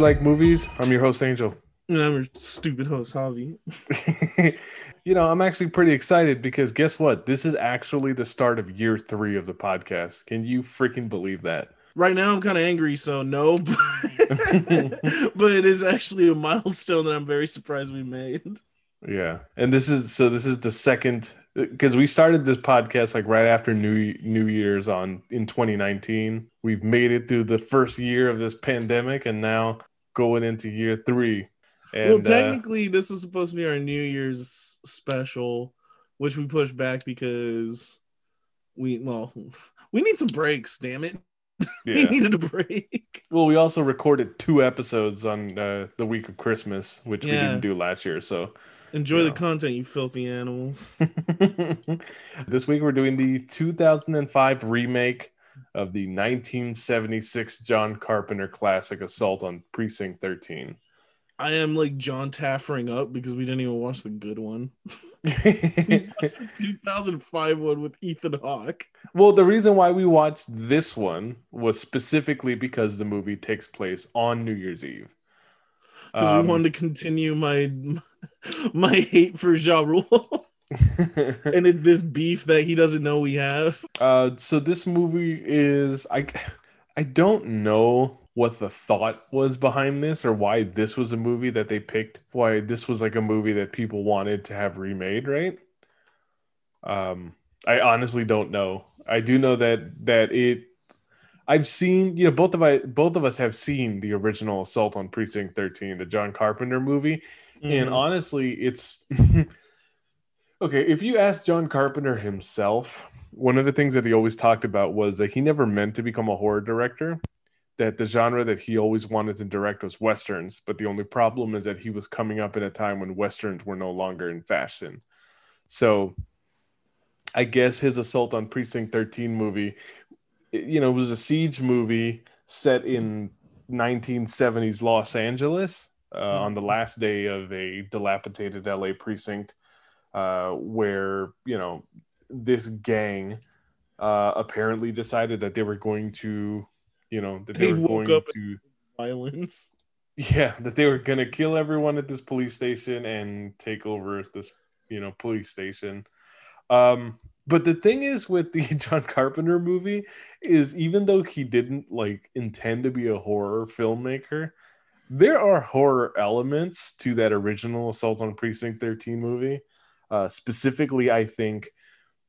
Welcome to Do We Like Movies? I'm your host, Angel. And I'm your stupid host, Javi. you know, I'm actually pretty excited because guess what? This is actually the start of year three of the podcast. Can you freaking believe that? Right now, I'm kind of angry, so no. But, but it is actually a milestone that I'm very surprised we made. Yeah. And this is so this is the second because we started this podcast like right after New New Year's on in 2019. We've made it through the first year of this pandemic, and now going into year three. And, well, uh, technically, this is supposed to be our New Year's special, which we pushed back because we well, we need some breaks. Damn it, we needed a break. Well, we also recorded two episodes on uh, the week of Christmas, which we didn't do last year. So Enjoy Yeah. the content, you filthy animals. this week we're doing the 2005 remake of the 1976 John Carpenter classic Assault on Precinct 13. I am like John Taffering up because we didn't even watch the good one. The 2005 one with Ethan Hawke. well, the reason why we watched this one was specifically because the movie takes place on New Year's Eve. because Um, we wanted to continue my my hate for Ja Rule and it, this beef that he doesn't know we have. Uh, so this movie is I I don't know what the thought was behind this or why this was a movie that they picked. Why this was like a movie that people wanted to have remade, right? Um, I honestly don't know. I do know that that it. I've seen, you know, both of I both of us have seen the original Assault on Precinct 13, the John Carpenter movie, and Mhm. honestly, it's okay. If you ask John Carpenter himself, one of the things that he always talked about was that he never meant to become a horror director. That the genre that he always wanted to direct was westerns, but the only problem is that he was coming up at a time when westerns were no longer in fashion. So, I guess his Assault on Precinct 13 movie, you know, was a siege movie set in 1970s Los Angeles uh, on the last day of a dilapidated LA precinct, uh, where you know this gang uh, apparently decided that they were going to, you know, that they, They were going to, violence. yeah, that they were going to kill everyone at this police station and take over this, you know, police station. Um, but the thing is with the John Carpenter movie is even though he didn't like intend to be a horror filmmaker, there are horror elements to that original Assault on Precinct 13 movie. Uh, specifically, I think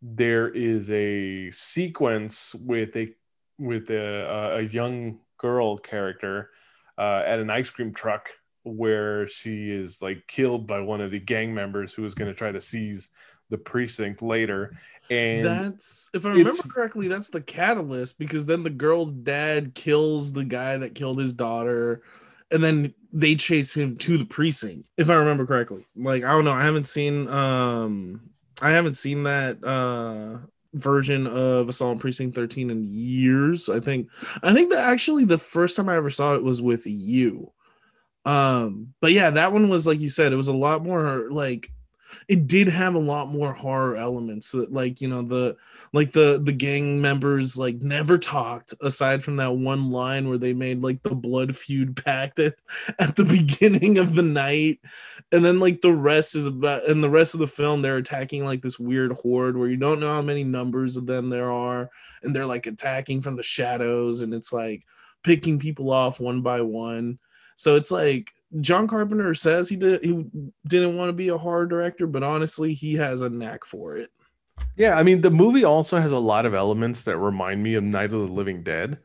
there is a sequence with a with a, a young girl character uh, at an ice cream truck where she is like killed by one of the gang members who is going to try to seize the precinct later. And that's if I remember correctly, that's the catalyst because then the girl's dad kills the guy that killed his daughter, and then they chase him to the precinct. If I remember correctly, like I don't know, I haven't seen um I haven't seen that uh version of Assault on Precinct 13 in years. I think I think that actually the first time I ever saw it was with you. Um, but yeah, that one was like you said, it was a lot more like it did have a lot more horror elements that like you know the like the the gang members like never talked aside from that one line where they made like the blood feud pact at, at the beginning of the night. And then like the rest is about and the rest of the film they're attacking like this weird horde where you don't know how many numbers of them there are. And they're like attacking from the shadows. And it's like picking people off one by one. So it's like John Carpenter says he did he didn't want to be a horror director, but honestly, he has a knack for it. Yeah, I mean the movie also has a lot of elements that remind me of Night of the Living Dead,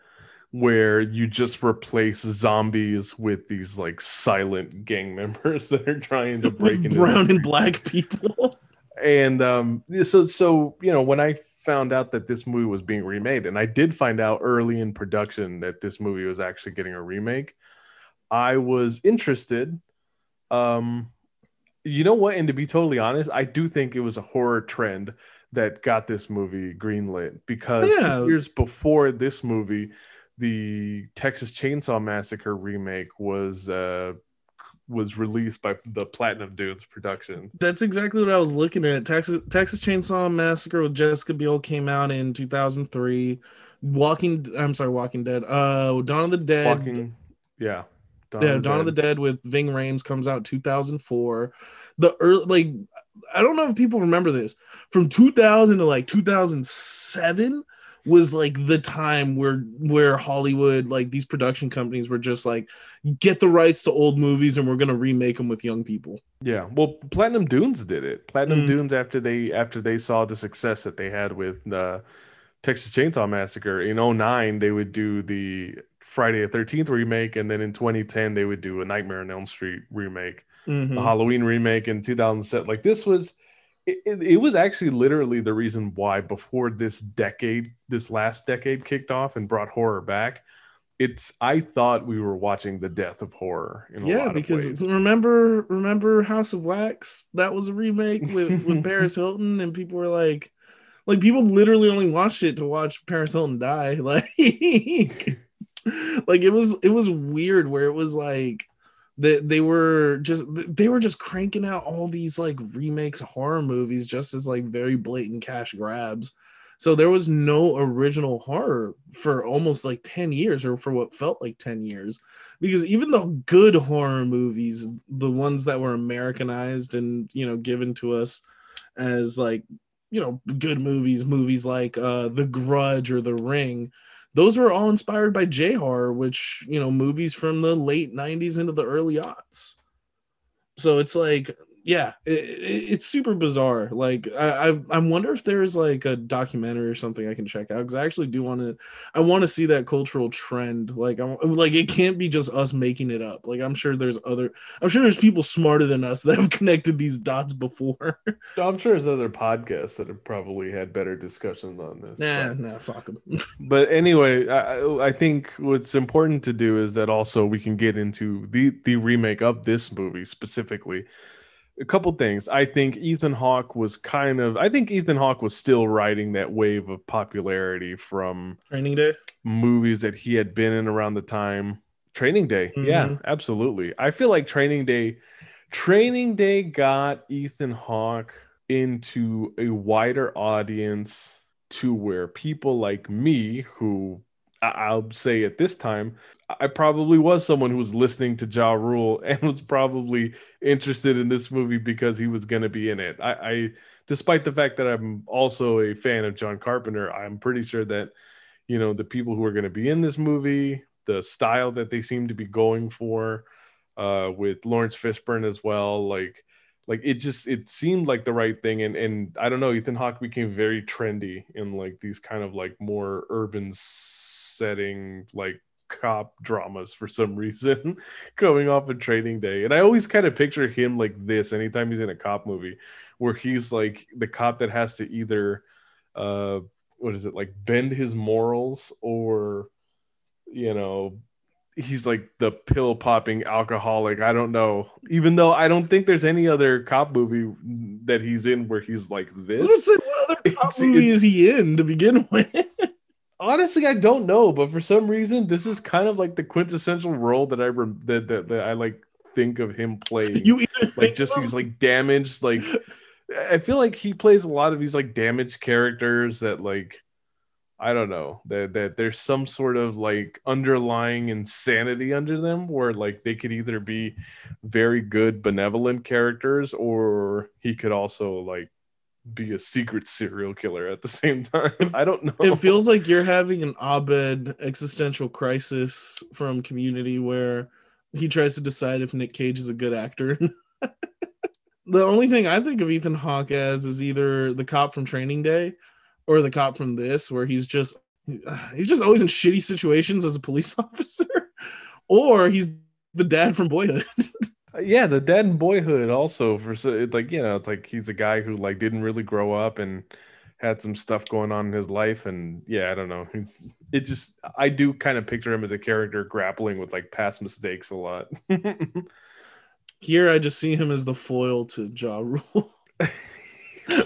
where you just replace zombies with these like silent gang members that are trying to break into brown and black people. and um so so you know when i found out that this movie was being remade and i did find out early in production that this movie was actually getting a remake i was interested. Um you know what? And to be totally honest i do think it was a horror trend that got this movie greenlit because Yeah. two years before this movie the texas chainsaw massacre remake was uh was released by the Platinum Dunes production That's exactly what I was looking at. Texas Texas Chainsaw Massacre with Jessica Biel came out in 2003. Walking, I'm sorry, Walking Dead. Uh, Dawn of the Dead. Walking, yeah, Dawn yeah, of the Dawn of the Dead with Ving Rhames comes out 2004. The early, like, I don't know if people remember this from 2000 to like 2007 was like the time where where Hollywood, like these production companies, were just like, get the rights to old movies and we're gonna remake them with young people. Yeah, well, Platinum Dunes did it. Platinum Mm. Dunes after they after they saw the success that they had with the Texas Chainsaw Massacre in 09, they would do the Friday the 13th remake, and then in 2010 they would do a Nightmare on Elm Street remake, Mhm. a Halloween remake in 2007. Like this was. It, it, was actually literally the reason why before this decade this last decade kicked off and brought horror back it's i thought we were watching the death of horror yeah because ways remember remember house of wax that was a remake with with paris hilton and people were like like people literally only watched it to watch paris hilton die like like it was it was weird where it was like they, they were just they were just cranking out all these like remakes horror movies just as like very blatant cash grabs. So there was no original horror for almost like 10 years or for what felt like 10 years. Because even the good horror movies the ones that were americanized and you know given to us as like you know good movies movies like uh the grudge or the ring those were all inspired by j horror which you know movies from the late 90s into the early aughts. So it's like yeah it, it- it's super bizarre like I, I i wonder if there's like a documentary or something i can check out because i actually do want to i want to see that cultural trend like i'm like it can't be just us making it up like i'm sure there's other i'm sure there's people smarter than us that have connected these dots before I'm sure there's other podcasts that have probably had better discussions on this. nah but- nah fuck them But anyway, I, I- I think what's important to do is that also we can get into the the remake of this movie specifically. A couple things. I think Ethan Hawke was kind of. I think Ethan Hawke was still riding that wave of popularity from training day movies that he had been in around the time. Training Day, yeah, Mhm. absolutely. I feel like Training Day, Training Day got Ethan Hawke into a wider audience to where people like me, who I'll say at this time, I probably was someone who was listening to Ja Rule and was probably interested in this movie because he was going to be in it. I, I, despite the fact that I'm also a fan of John Carpenter, I'm pretty sure that you know the people who are going to be in this movie the style that they seem to be going for uh with Laurence Fishburne as well like like it just it seemed like the right thing and and i don't know ethan hawke became very trendy in like these kind of like more urban setting like cop dramas for some reason coming off of training day. And i always kind of picture him like this anytime he's in a cop movie where he's like the cop that has to either uh what is it like bend his morals or you know he's like the pill popping alcoholic. I don't know. Even though i don't think there's any other cop movie that he's in where he's like this. what other cop It's- movie it's- is he in to begin with? Honestly i don't know but for some reason this is kind of like the quintessential role that i rem- that, that, that i like think of him playing. You either like just these like damaged like i feel like he plays a lot of these like damaged characters that like i don't know that that there's some sort of like underlying insanity under them where like they could either be very good benevolent characters or he could also like be a secret serial killer at the same time i don't know it feels like you're having an Abed existential crisis from Community where he tries to decide if Nick Cage is a good actor. the only thing I think of Ethan Hawke as is either the cop from Training Day or the cop from this, where he's just he's just always in shitty situations as a police officer, or he's the dad from Boyhood. Uh, yeah the dead in boyhood also for like you know it's like he's a guy who like didn't really grow up and had some stuff going on in his life and yeah i don't know he's, it just i do kind of picture him as a character grappling with like past mistakes a lot Here, I just see him as the foil to Ja Rule.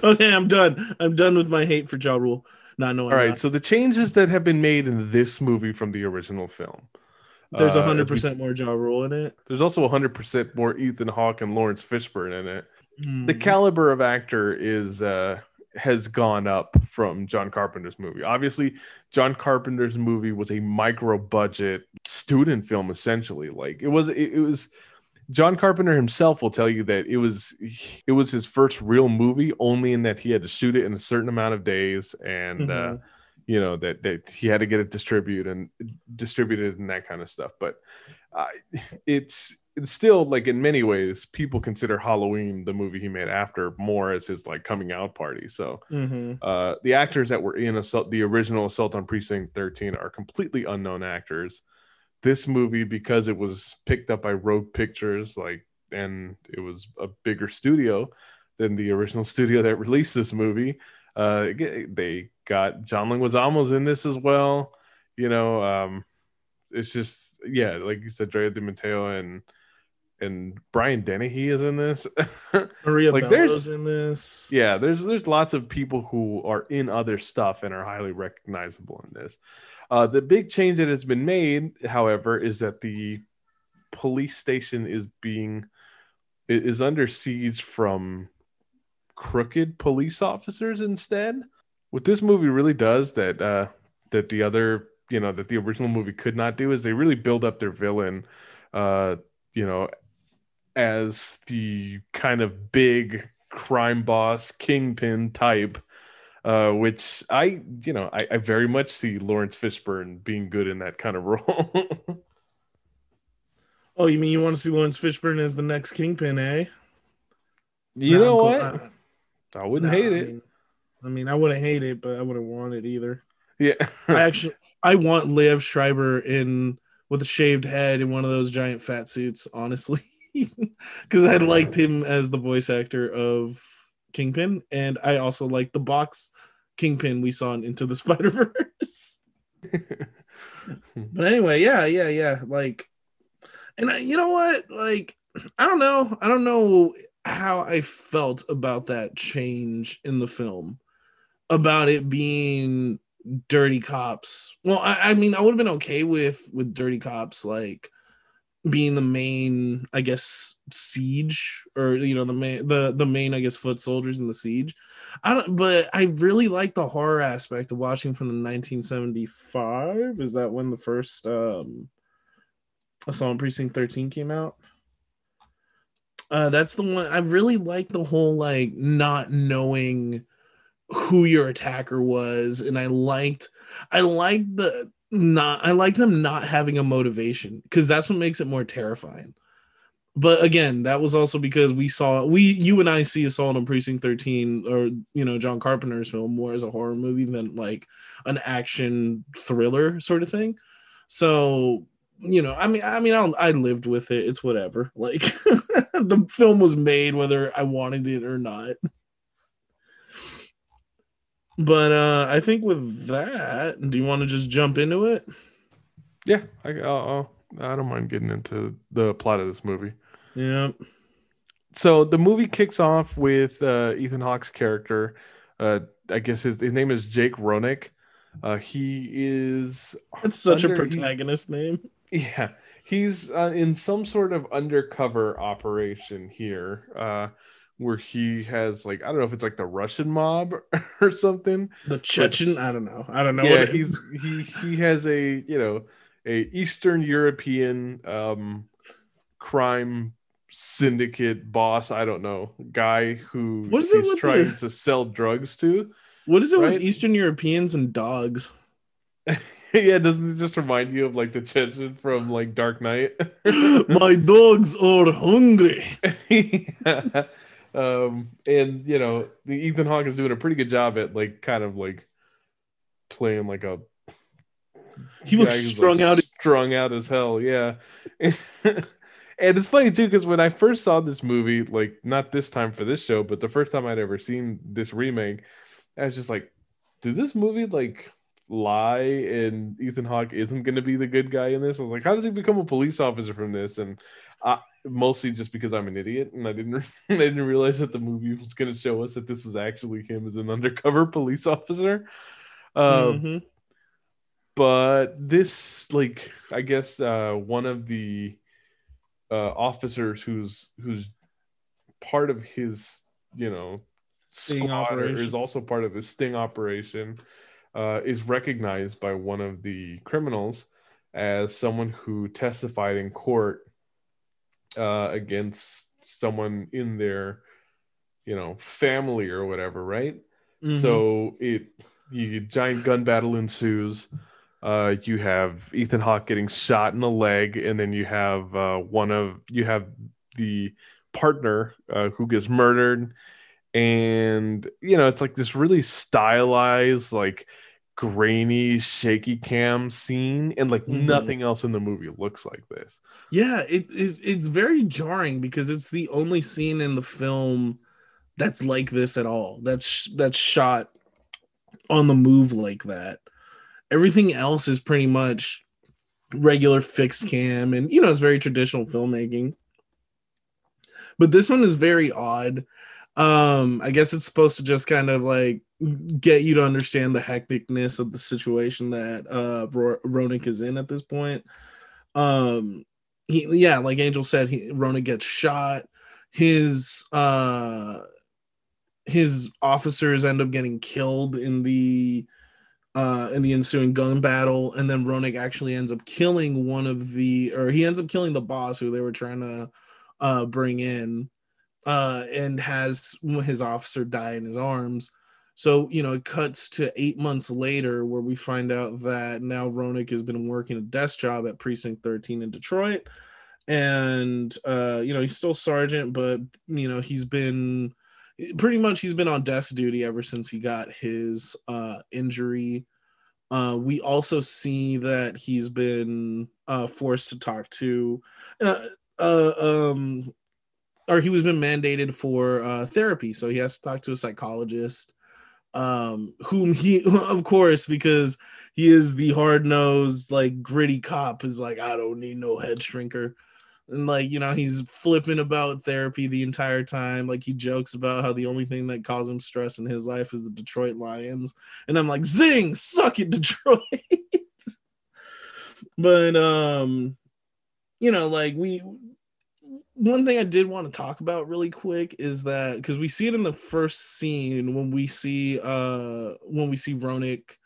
okay, I'm done. I'm done with my hate for Ja Rule. Not knowing. all right that. so the changes that have been made in this movie from the original film there's uh, a hundred percent more Ja Rule in it. there's also 100% more ethan hawke and Laurence Fishburne in it the Hmm. caliber of actor is uh has gone up from John Carpenter's movie. Obviously, John Carpenter's movie was a micro budget student film essentially. Like it was it, it, was John Carpenter himself will tell you that it was it was his first real movie only in that he had to shoot it in a certain amount of days and mm-hmm. uh you know that that he had to get it distributed and distributed and that kind of stuff. But uh, it's it's still like in many ways people consider halloween the movie he made after more as his like coming out party. So mm-hmm. uh, the actors that were in assault the original assault on precinct 13 are completely unknown actors. This movie because it was picked up by rogue pictures like and it was a bigger studio than the original studio that released this movie uh, they got john leguizamo's in this as well you know um, it's just yeah like you said Drea de Matteo and and Brian Dennehy is in this. Maria like Bello's there's in this. Yeah, there's there's lots of people who are in other stuff and are highly recognizable in this. Uh, the big change that has been made, however, is that the police station is being is under siege from crooked police officers instead. What this movie really does that uh, that the other you know that the original movie could not do is they really build up their villain uh, you know as the kind of big crime boss kingpin type uh, which i you know I, I, very much see Laurence Fishburne being good in that kind of role. Oh you mean you want to see Laurence Fishburne as the next kingpin eh? You no, know what? I, I wouldn't no, hate it. I mean, I mean i wouldn't hate it but i wouldn't want it either yeah i actually i want Liev Schreiber in with a shaved head in one of those giant fat suits honestly because I liked him as the voice actor of Kingpin, and I also like the box Kingpin we saw in Into the Spider Verse. but anyway, yeah, yeah, yeah. Like, and I, you know what? Like, I don't know. I don't know how I felt about that change in the film, about it being dirty cops. Well, I, I mean, I would have been okay with with dirty cops, like being the main, I guess, siege or you know the main the the main I guess foot soldiers in the siege. I don't, but I really like the horror aspect of watching from the 1975. Is that when the first um Assault Precinct 13 came out? Uh, that's the one I really like the whole like not knowing who your attacker was, and I liked I liked the not I like them not having a motivation because that's what makes it more terrifying. But again, that was also because we saw we you and I see Assault on Precinct 13 or you know John Carpenter's film more as a horror movie than like an action thriller sort of thing. So you know, I mean, I mean, I'll, I lived with it. It's whatever. Like the film was made whether I wanted it or not. But uh, I think with that, do you want to just jump into it? Yeah, I, I'll, I'll, do not mind getting into the plot of this movie. Yeah. So the movie kicks off with uh, Ethan Hawke's character. Uh, I guess his, his name is Jake Roenick. Uh, he is. It's such under, a protagonist he, name. Yeah, he's uh, in some sort of undercover operation here. Uh, where he has like I don't know if it's like the Russian mob or something. The Chechen, but, I don't know. I don't know. Yeah, he's he he has a you know a Eastern European um crime syndicate boss. I don't know guy who what is he's trying the... to sell drugs to. What is it right? with Eastern Europeans and dogs? yeah, doesn't it just remind you of like the Chechen from like Dark Knight? My dogs are hungry. yeah. Um, and you know, the Ethan Hawke is doing a pretty good job at like kind of like playing like a he looks strung like, out strung out as hell, yeah. and it's funny too, because when I first saw this movie, like not this time for this show, but the first time I'd ever seen this remake, I was just like, did this movie like lie and Ethan Hawke isn't going to be the good guy in this? I was like, how does he become a police officer from this? And I, mostly just because I'm an idiot and I didn't I didn't realize that the movie was going to show us that this was actually him as an undercover police officer. Um, mm-hmm. But this, like, I guess uh, one of the uh, officers who's who's part of his, you know, Sting squad operation. is also part of a sting operation uh, is recognized by one of the criminals as someone who testified in court uh, against someone in their you know family or whatever right? Mhm. so it you giant gun battle ensues. Uh you have ethan hawke getting shot in the leg and then you have uh one of you have the partner uh, who gets murdered. And you know it's like this really stylized like grainy shaky cam scene and like Mhm. nothing else in the movie looks like this yeah, it, it it's very jarring because it's the only scene in the film that's like this at all. That's that's shot on the move like that. Everything else is pretty much regular fixed cam and you know it's very traditional filmmaking. But this one is very odd. Um I guess it's supposed to just kind of like get you to understand the hecticness of the situation that uh Ro- Roenick is in at this point. Um he yeah, like Angel said, he Roenick gets shot. His uh his officers end up getting killed in the uh in the ensuing gun battle and then Roenick actually ends up killing one of the or he ends up killing the boss who they were trying to uh bring in uh and has his officer die in his arms. So you know it cuts to eight months later where we find out that now Roenick has been working a desk job at precinct 13 in Detroit. And uh you know he's still sergeant but you know he's been pretty much he's been on desk duty ever since he got his uh injury. Uh we also see that he's been uh forced to talk to uh, uh um or he was been mandated for uh therapy so he has to talk to a psychologist um whom he of course because he is the hard-nosed like gritty cop is like i don't need no head shrinker. And like you know he's flipping about therapy the entire time like he jokes about how the only thing that causes him stress in his life is the detroit lions. And i'm like zing suck it detroit. But um you know like we one thing i did want to talk about really quick is that because we see it in the first scene when we see uh when we see Roenick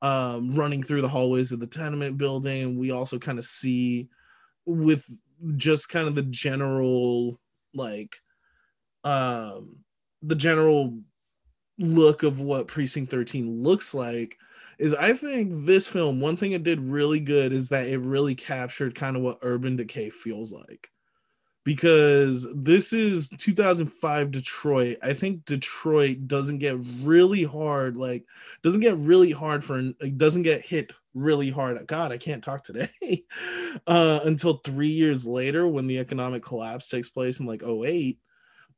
um running through the hallways of the tenement building we also kind of see with just kind of the general like um the general look of what precinct 13 looks like is i think this film one thing it did really good is that it really captured kind of what urban decay feels like because this is 2005 detroit. I think detroit doesn't get really hard like doesn't get really hard for it doesn't get hit really hard. God i can't talk today. Uh until three years later when the economic collapse takes place in like 08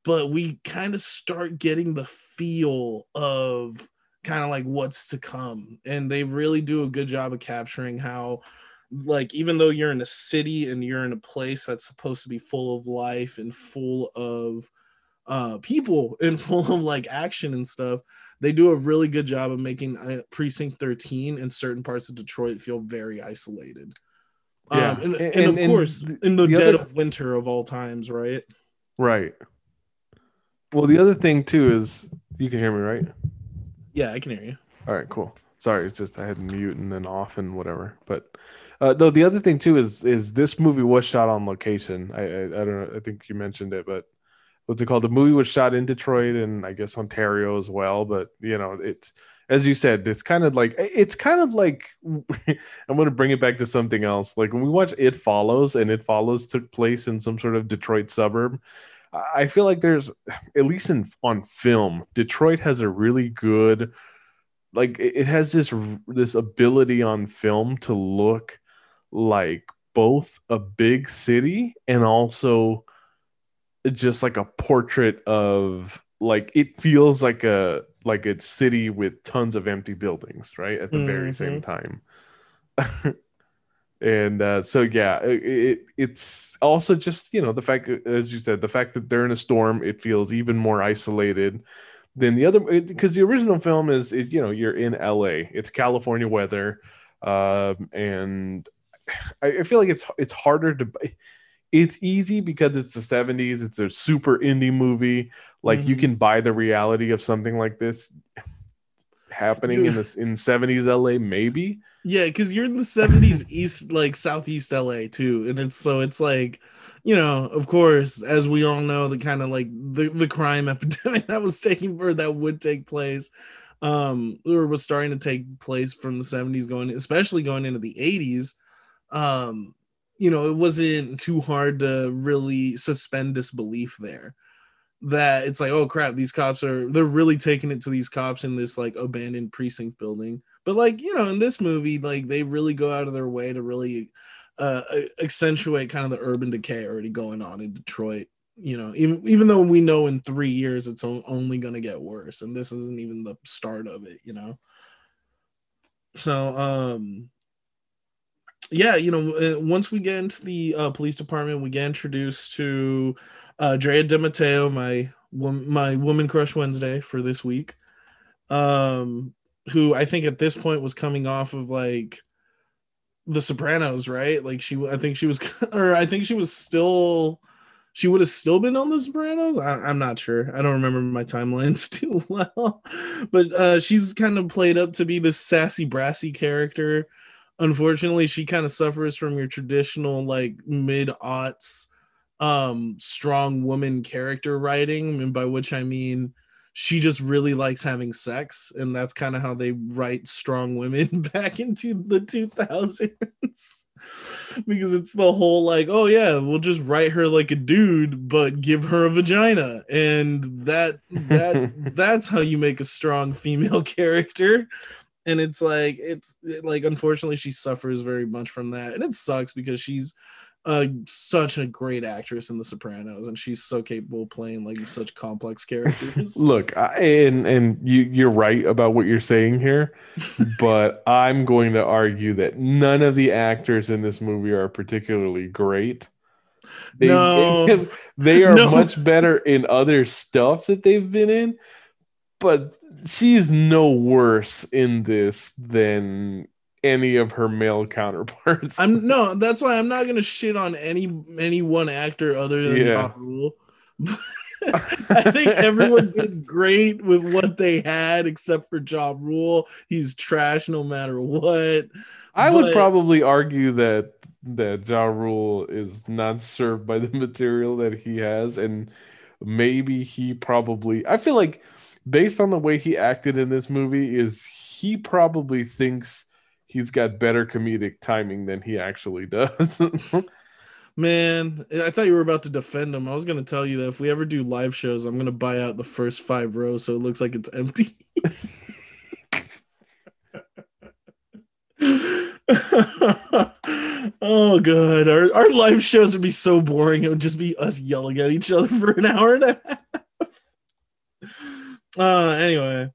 but we kind of start getting the feel of kind of like what's to come. And they really do a good job of capturing how like even though you're in a city and you're in a place that's supposed to be full of life and full of uh people and full of like action and stuff they do a really good job of making uh, precinct 13 and certain parts of detroit feel very isolated Yeah. um, and, And- and, of and- and course the- in the, the dead other- of winter of all times right right well the other thing too is you can hear me right yeah i can hear you All right, cool. Sorry, it's just I had mute and then off and whatever. But uh, no, the other thing too is is this movie was shot on location. I, I I don't know. I think you mentioned it, but what's it called? The movie was shot in Detroit and I guess Ontario as well. But you know, it's as you said, it's kind of like it's kind of like I'm going to bring it back to something else. Like when we watch It Follows and It Follows took place in some sort of Detroit suburb. I feel like there's at least in on film, Detroit has a really good like it has this this ability on film to look like both a big city and also just like a portrait of like it feels like a like a city with tons of empty buildings right at the very same time. And uh, so yeah it, it it's also just you know the fact as you said the fact that they're in a storm it feels even more isolated than the other because the original film is, is you know you're in LA it's California weather um, and I, feel like it's it's harder to it's easy because it's the 70s it's a super indie movie like you Mhm. can buy the reality of something like this happening in this in 70s la maybe Yeah, because you're in the 70s east, like southeast LA too. And it's so it's like, you know, of course, as we all know, the kind of like the, the crime epidemic that was taking or that would take place, um, or was starting to take place from the 70s going, especially going into the 80s. Um, you know, it wasn't too hard to really suspend disbelief there. That it's like, oh crap, these cops are they're really taking it to these cops in this like abandoned precinct building but like you know in this movie like they really go out of their way to really uh accentuate kind of the urban decay already going on in detroit you know even even though we know in three years it's only going to get worse and this isn't even the start of it you know so um yeah you know uh, once we get into the uh, police department we get introduced to uh Drea de Matteo my my woman crush wednesday for this week um who I think at this point was coming off of like The Sopranos, right? Like she, I think she was, or I think she was still, she would have still been on The Sopranos. I, I'm not sure. I don't remember my timelines too well, but uh, she's kind of played up to be this sassy, brassy character. Unfortunately, she kind of suffers from your traditional like mid aughts um strong woman character writing and by which i mean she just really likes having sex and that's kind of how they write strong women back into the 2000s because it's the whole like oh yeah we'll just write her like a dude but give her a vagina. And that that that's how you make a strong female character and it's like it's like unfortunately she suffers very much from that and it sucks because she's uh, such a great actress in The Sopranos, and she's so capable of playing like such complex characters. Look, I, and and you you're right about what you're saying here, but I'm going to argue that none of the actors in this movie are particularly great. They, No. they, they are No. much better in other stuff that they've been in, but she's no worse in this than any of her male counterparts. I'm no, that's why I'm not gonna shit on any any one actor other than Yeah. Ja Rule. I think everyone did great with what they had, except for Ja Rule. He's trash no matter what. I would probably argue that that Ja Rule is not served by the material that he has, and maybe he probably. I feel like, based on the way he acted in this movie, is he probably thinks he's got better comedic timing than he actually does. Man, I thought you were about to defend him. I was gonna tell you that if we ever do live shows, I'm gonna buy out the first five rows so it looks like it's empty. oh god, our, our live shows would be so boring. It would just be us yelling at each other for an hour and a half. Uh anyway.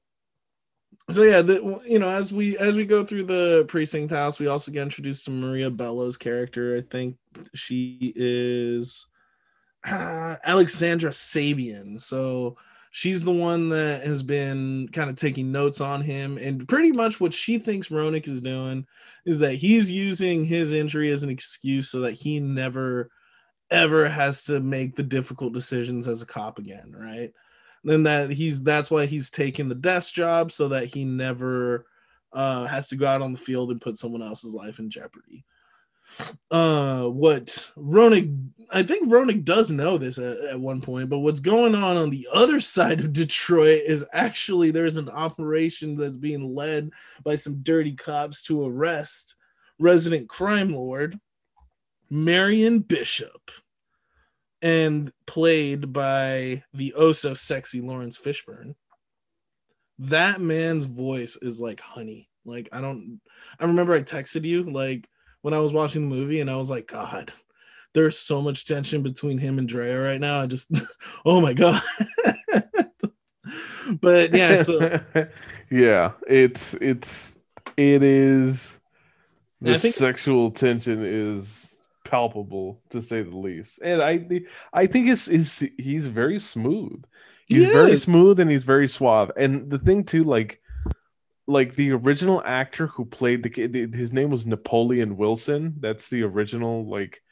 So yeah, the, you know, as we as we go through the precinct house, we also get introduced to Maria Bello's character. I think she is uh, Alexandra Sabian. So she's the one that has been kind of taking notes on him, and pretty much what she thinks Roenick is doing is that he's using his injury as an excuse so that he never ever has to make the difficult decisions as a cop again, right? Then that he's that's why he's taking the desk job so that he never uh, has to go out on the field and put someone else's life in jeopardy. Uh, what Roenick, I think Roenick does know this at, at one point, but what's going on on the other side of Detroit is actually there's an operation that's being led by some dirty cops to arrest resident crime lord Marion Bishop and played by the oh so sexy Laurence Fishburne. That man's voice is like honey. Like I don't I remember I texted you like when I was watching the movie and I was like god there's so much tension between him and Drea right now. I just oh my god. but yeah, so yeah, it's it's it is the think- sexual tension is palpable to say the least. And I I think it's is he's very smooth. He's He very smooth and he's very suave. And the thing too, like like the original actor who played the kid, his name was Napoleon Wilson. That's the original like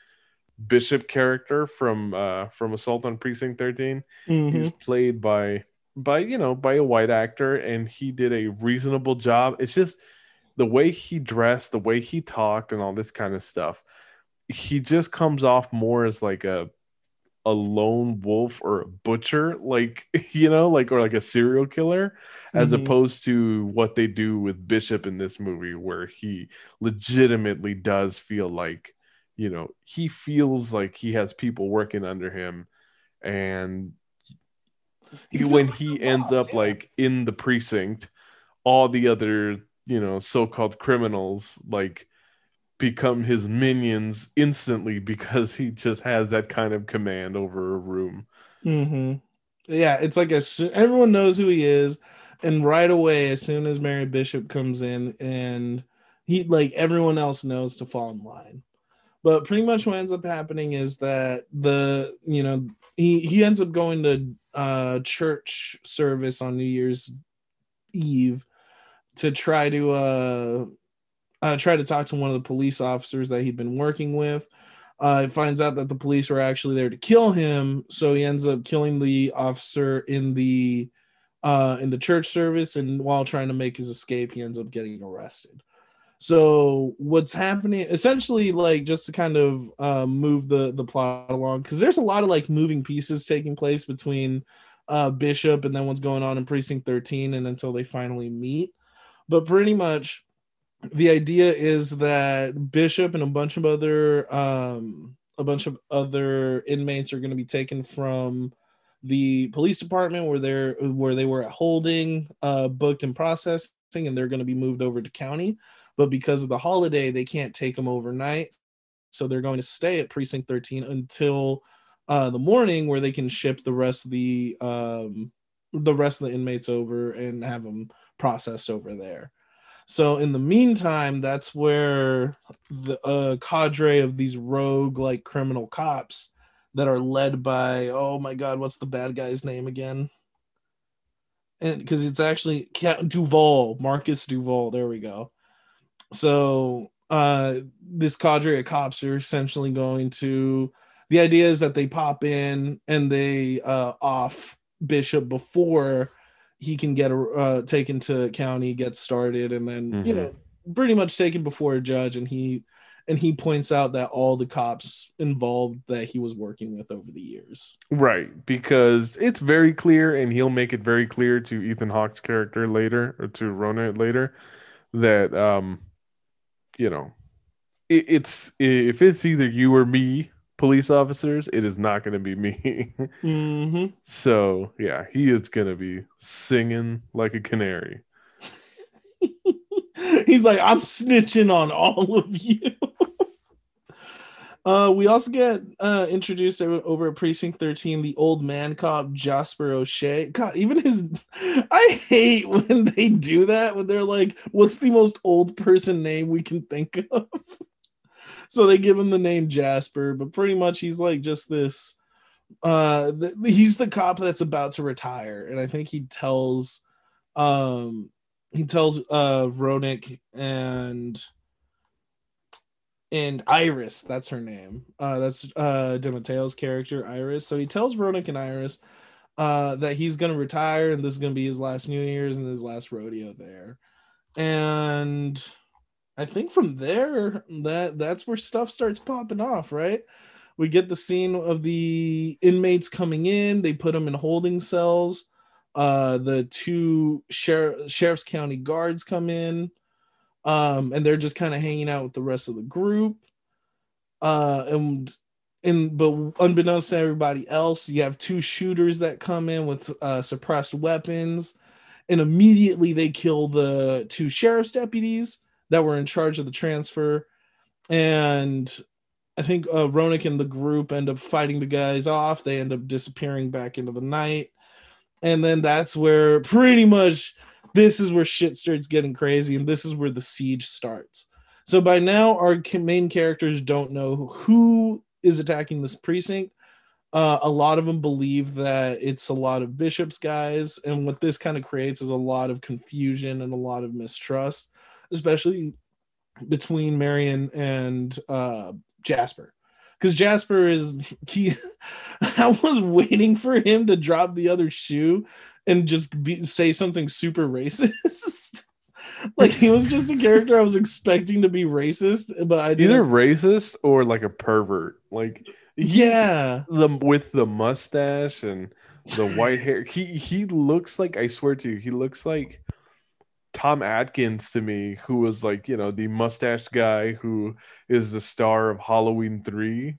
Bishop character from uh from Assault on Precinct 13. Mhm. He was played by by you know by a white actor and he did a reasonable job. It's just the way he dressed, the way he talked and all this kind of stuff. He just comes off more as like a a lone wolf or a butcher like you know like or like a serial killer as Mhm. opposed to what they do with Bishop in this movie where he legitimately does feel like you know he feels like he has people working under him and he- when like he ends boss, up yeah. like in the precinct all the other you know so-called criminals like become his minions instantly because he just has that kind of command over a room hmm Yeah, it's like as everyone knows who he is, and right away, as soon as Mary Bishop comes in, and he like everyone else knows to fall in line. But pretty much what ends up happening is that the you know he he ends up going to uh church service on New Year's Eve to try to uh, uh try to talk to one of the police officers that he'd been working with uh, finds out that the police were actually there to kill him, so he ends up killing the officer in the uh, in the church service, and while trying to make his escape, he ends up getting arrested. So what's happening essentially, like just to kind of uh, move the the plot along, because there's a lot of like moving pieces taking place between uh, Bishop and then what's going on in Precinct 13, and until they finally meet. But pretty much, the idea is that Bishop and a bunch of other um, a bunch of other inmates are going to be taken from the police department where they're where they were at holding, uh, booked and processing, and they're going to be moved over to county. But because of the holiday, they can't take them overnight, so they're going to stay at precinct 13 until uh, the morning, where they can ship the rest of the um, the rest of the inmates over and have them processed over there. So in the meantime, that's where the uh, cadre of these rogue like criminal cops that are led by oh my god, what's the bad guy's name again? And because it's actually Duval, Marcus Duval. There we go. So uh, this cadre of cops are essentially going to. The idea is that they pop in and they uh, off Bishop before he can get uh, taken to county, get started, and then you Mhm. know pretty much taken before a judge, and he and he points out that all the cops involved that he was working with over the years. right because it's very clear and he'll make it very clear to ethan hawke's character later or to rona later that um you know it, it's if it's either you or me police officers it is not going to be me Mm-hmm. so yeah he is going to be singing like a canary He's like, I'm snitching on all of you. uh, we also get uh, introduced over, over at Precinct 13, the old man cop Jasper O'Shea. God, even his. I hate when they do that, when they're like, what's the most old person name we can think of? So they give him the name Jasper, but pretty much he's like just this. Uh, th- he's the cop that's about to retire, and I think he tells um he tells uh Roenick and and Iris, that's her name. Uh that's uh DeMatteo's character, Iris. So he tells Roenick and Iris uh that he's gonna retire and this is gonna be his last New Year's and his last rodeo there. And I think from there that that's where stuff starts popping off, right? We get the scene of the inmates coming in, they put them in holding cells uh the two sheriff sheriff's county guards come in um and they're just kind of hanging out with the rest of the group uh and and but unbeknownst to everybody else you have two shooters that come in with uh suppressed weapons and immediately they kill the two sheriff's deputies that were in charge of the transfer. And I think uh, Roenick and the group end up fighting the guys off. They end up disappearing back into the night. And then that's where pretty much this is where shit starts getting crazy and this is where the siege starts. So by now our main characters don't know who is attacking this precinct. Uh, a lot of them believe that it's a lot of bishops guys and what this kind of creates is a lot of confusion and a lot of mistrust especially between marion and uh, jasper because Jasper is he. I was waiting for him to drop the other shoe and just be, say something super racist. like he was just a character I was expecting to be racist, but I didn't. Either racist or like a pervert. Like yeah, the with the mustache and the white hair. He he looks like I swear to you, he looks like Tom Atkins to me, who was like, you know, the mustached guy who is the star of Halloween 3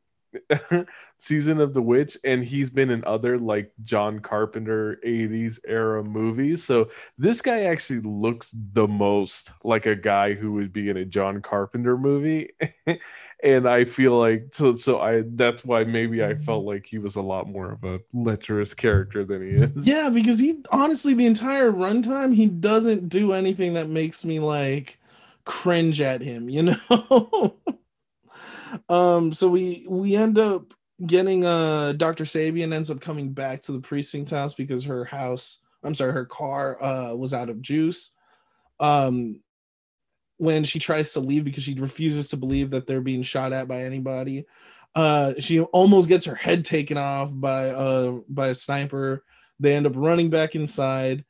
season of the witch and he's been in other like john carpenter 80s era movies. So this guy actually looks the most like a guy who would be in a john carpenter movie. And i feel like so so i that's why maybe i felt mm-hmm. like he was a lot more of a lecherous character than he is. Yeah because he honestly the entire runtime he doesn't do anything that makes me like cringe at him you know um, so we we end up getting uh Dr. Sabian ends up coming back to the precinct house because her house, I'm sorry, her car uh was out of juice. Um when she tries to leave because she refuses to believe that they're being shot at by anybody. Uh she almost gets her head taken off by uh by a sniper. They end up running back inside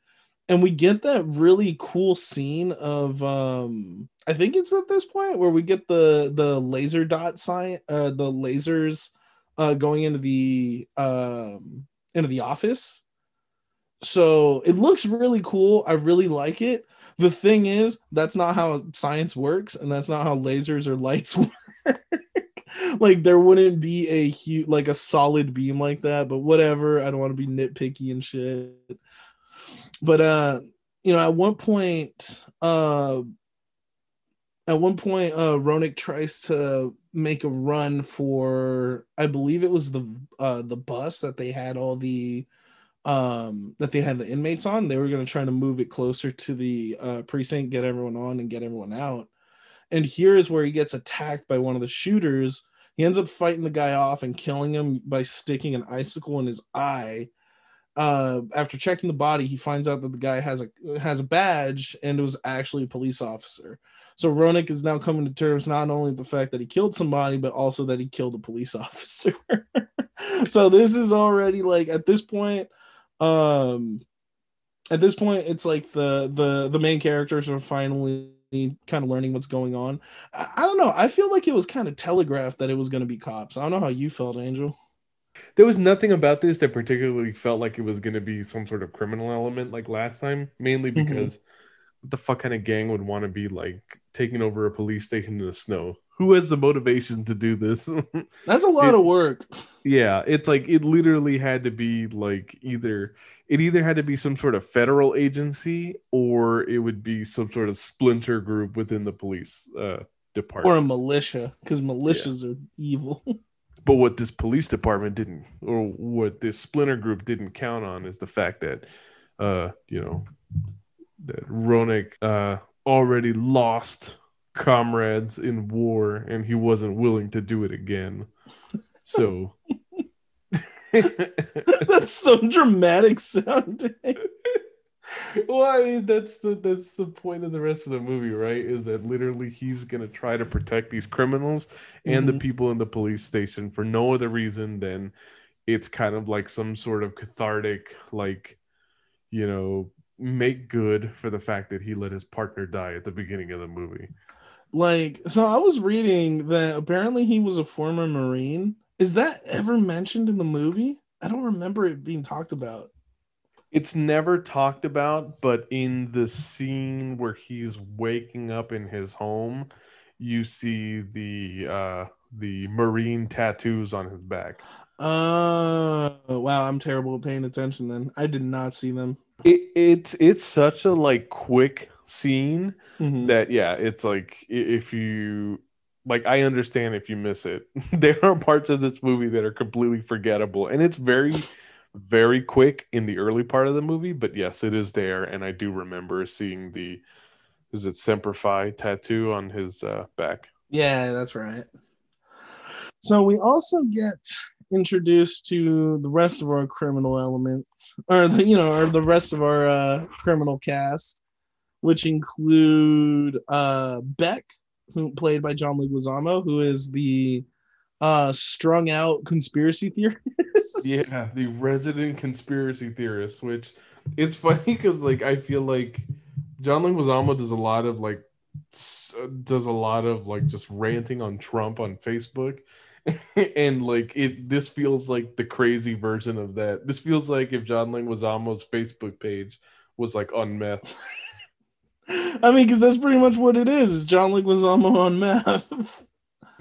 and we get that really cool scene of um I think it's at this point where we get the the laser dot sign uh the lasers uh going into the um into the office. So it looks really cool. I really like it. The thing is, that's not how science works, and that's not how lasers or lights work. like there wouldn't be a huge like a solid beam like that, but whatever. I don't want to be nitpicky and shit but uh you know at one point uh at one point uh Roenick tries to make a run for I believe it was the uh the bus that they had all the um that they had the inmates on. They were going to try to move it closer to the uh precinct get everyone on and get everyone out. And here is where he gets attacked by one of the shooters. He ends up fighting the guy off and killing him by sticking an icicle in his eye uh, after checking the body, he finds out that the guy has a has a badge and was actually a police officer. So Roenick is now coming to terms not only with the fact that he killed somebody, but also that he killed a police officer. so this is already like at this point, um, at this point, it's like the the the main characters are finally kind of learning what's going on. I, I don't know. I feel like it was kind of telegraphed that it was going to be cops. I don't know how you felt, Angel there was nothing about this that particularly felt like it was going to be some sort of criminal element like last time mainly mm-hmm. because mm-hmm. what the fuck kind of gang would want to be like taking over a police station in the snow who has the motivation to do this that's a lot it, of work yeah it's like it literally had to be like either it either had to be some sort of federal agency or it would be some sort of splinter group within the police uh department or a militia because militias yeah. are evil But what this police department didn't, or what this splinter group didn't count on, is the fact that, uh, you know, that Roenick uh, already lost comrades in war, and he wasn't willing to do it again. So. That's so dramatic sounding well, I mean, that's the that's the point of the rest of the movie, right? Is that literally he's gonna try to protect these criminals and mm-hmm. the people in the police station for no other reason than it's kind of like some sort of cathartic, like you know, make good for the fact that he let his partner die at the beginning of the movie. Like, so I was reading that apparently he was a former Marine. Is that ever mentioned in the movie? I don't remember it being talked about. It's never talked about, but in the scene where he's waking up in his home, you see the uh the marine tattoos on his back. Uh wow, I'm terrible at paying attention then. I did not see them. It, it's it's such a like quick scene mm-hmm. that yeah, it's like if you like I understand if you miss it. there are parts of this movie that are completely forgettable and it's very very quick in the early part of the movie, but yes, it is there, and I do remember seeing the is it Semper Fi tattoo on his uh, back. Yeah, that's right. So we also get introduced to the rest of our criminal element, or the, you know, or the rest of our uh, criminal cast, which include uh, Beck, who played by John Leguizamo, who is the uh strung out conspiracy theorists. Yeah, the resident conspiracy theorists, which it's funny because like I feel like John Leguizamo does a lot of like does a lot of like just ranting on Trump on Facebook. and like it this feels like the crazy version of that. This feels like if John Leguizamo's Facebook page was like on meth. I mean, because that's pretty much what it is. It's John Leguizamo on meth.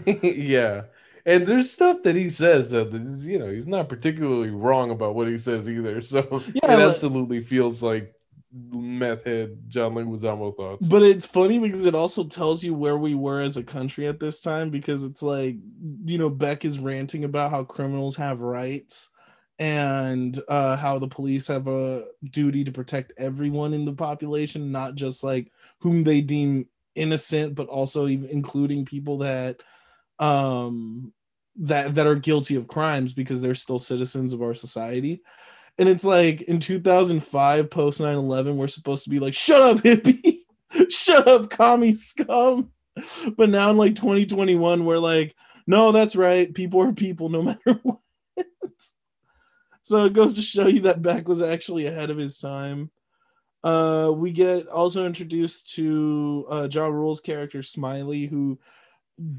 yeah. And there's stuff that he says that you know he's not particularly wrong about what he says either. So Yeah, it absolutely feels like meth head John Leguizamo thoughts. But it's funny because it also tells you where we were as a country at this time because it's like, you know, Beck is ranting about how criminals have rights and uh, how the police have a duty to protect everyone in the population, not just like whom they deem innocent, but also even including people that um that that are guilty of crimes because they're still citizens of our society. And it's like in 2005, post 9 11, we're supposed to be like, shut up, hippie, shut up, commie scum. But now in like 2021, we're like, no, that's right. People are people no matter what. so it goes to show you that Beck was actually ahead of his time. Uh, we get also introduced to uh, Ja Rule's character Smiley, who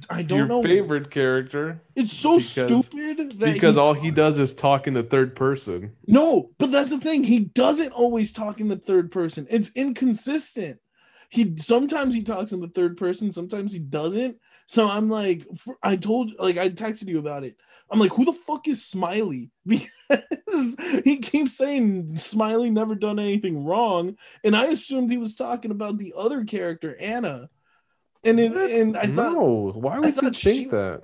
I don't Your know. favorite character It's so because- stupid that because all he does is talk in the third person. No, but that's the thing. He doesn't always talk in the third person. It's inconsistent. He sometimes he talks in the third person, sometimes he doesn't. So I'm like, I told, like, I texted you about it. I'm like, who the fuck is Smiley? Because he keeps saying Smiley never done anything wrong, and I assumed he was talking about the other character Anna. And it, and I thought no, why would you think she- that?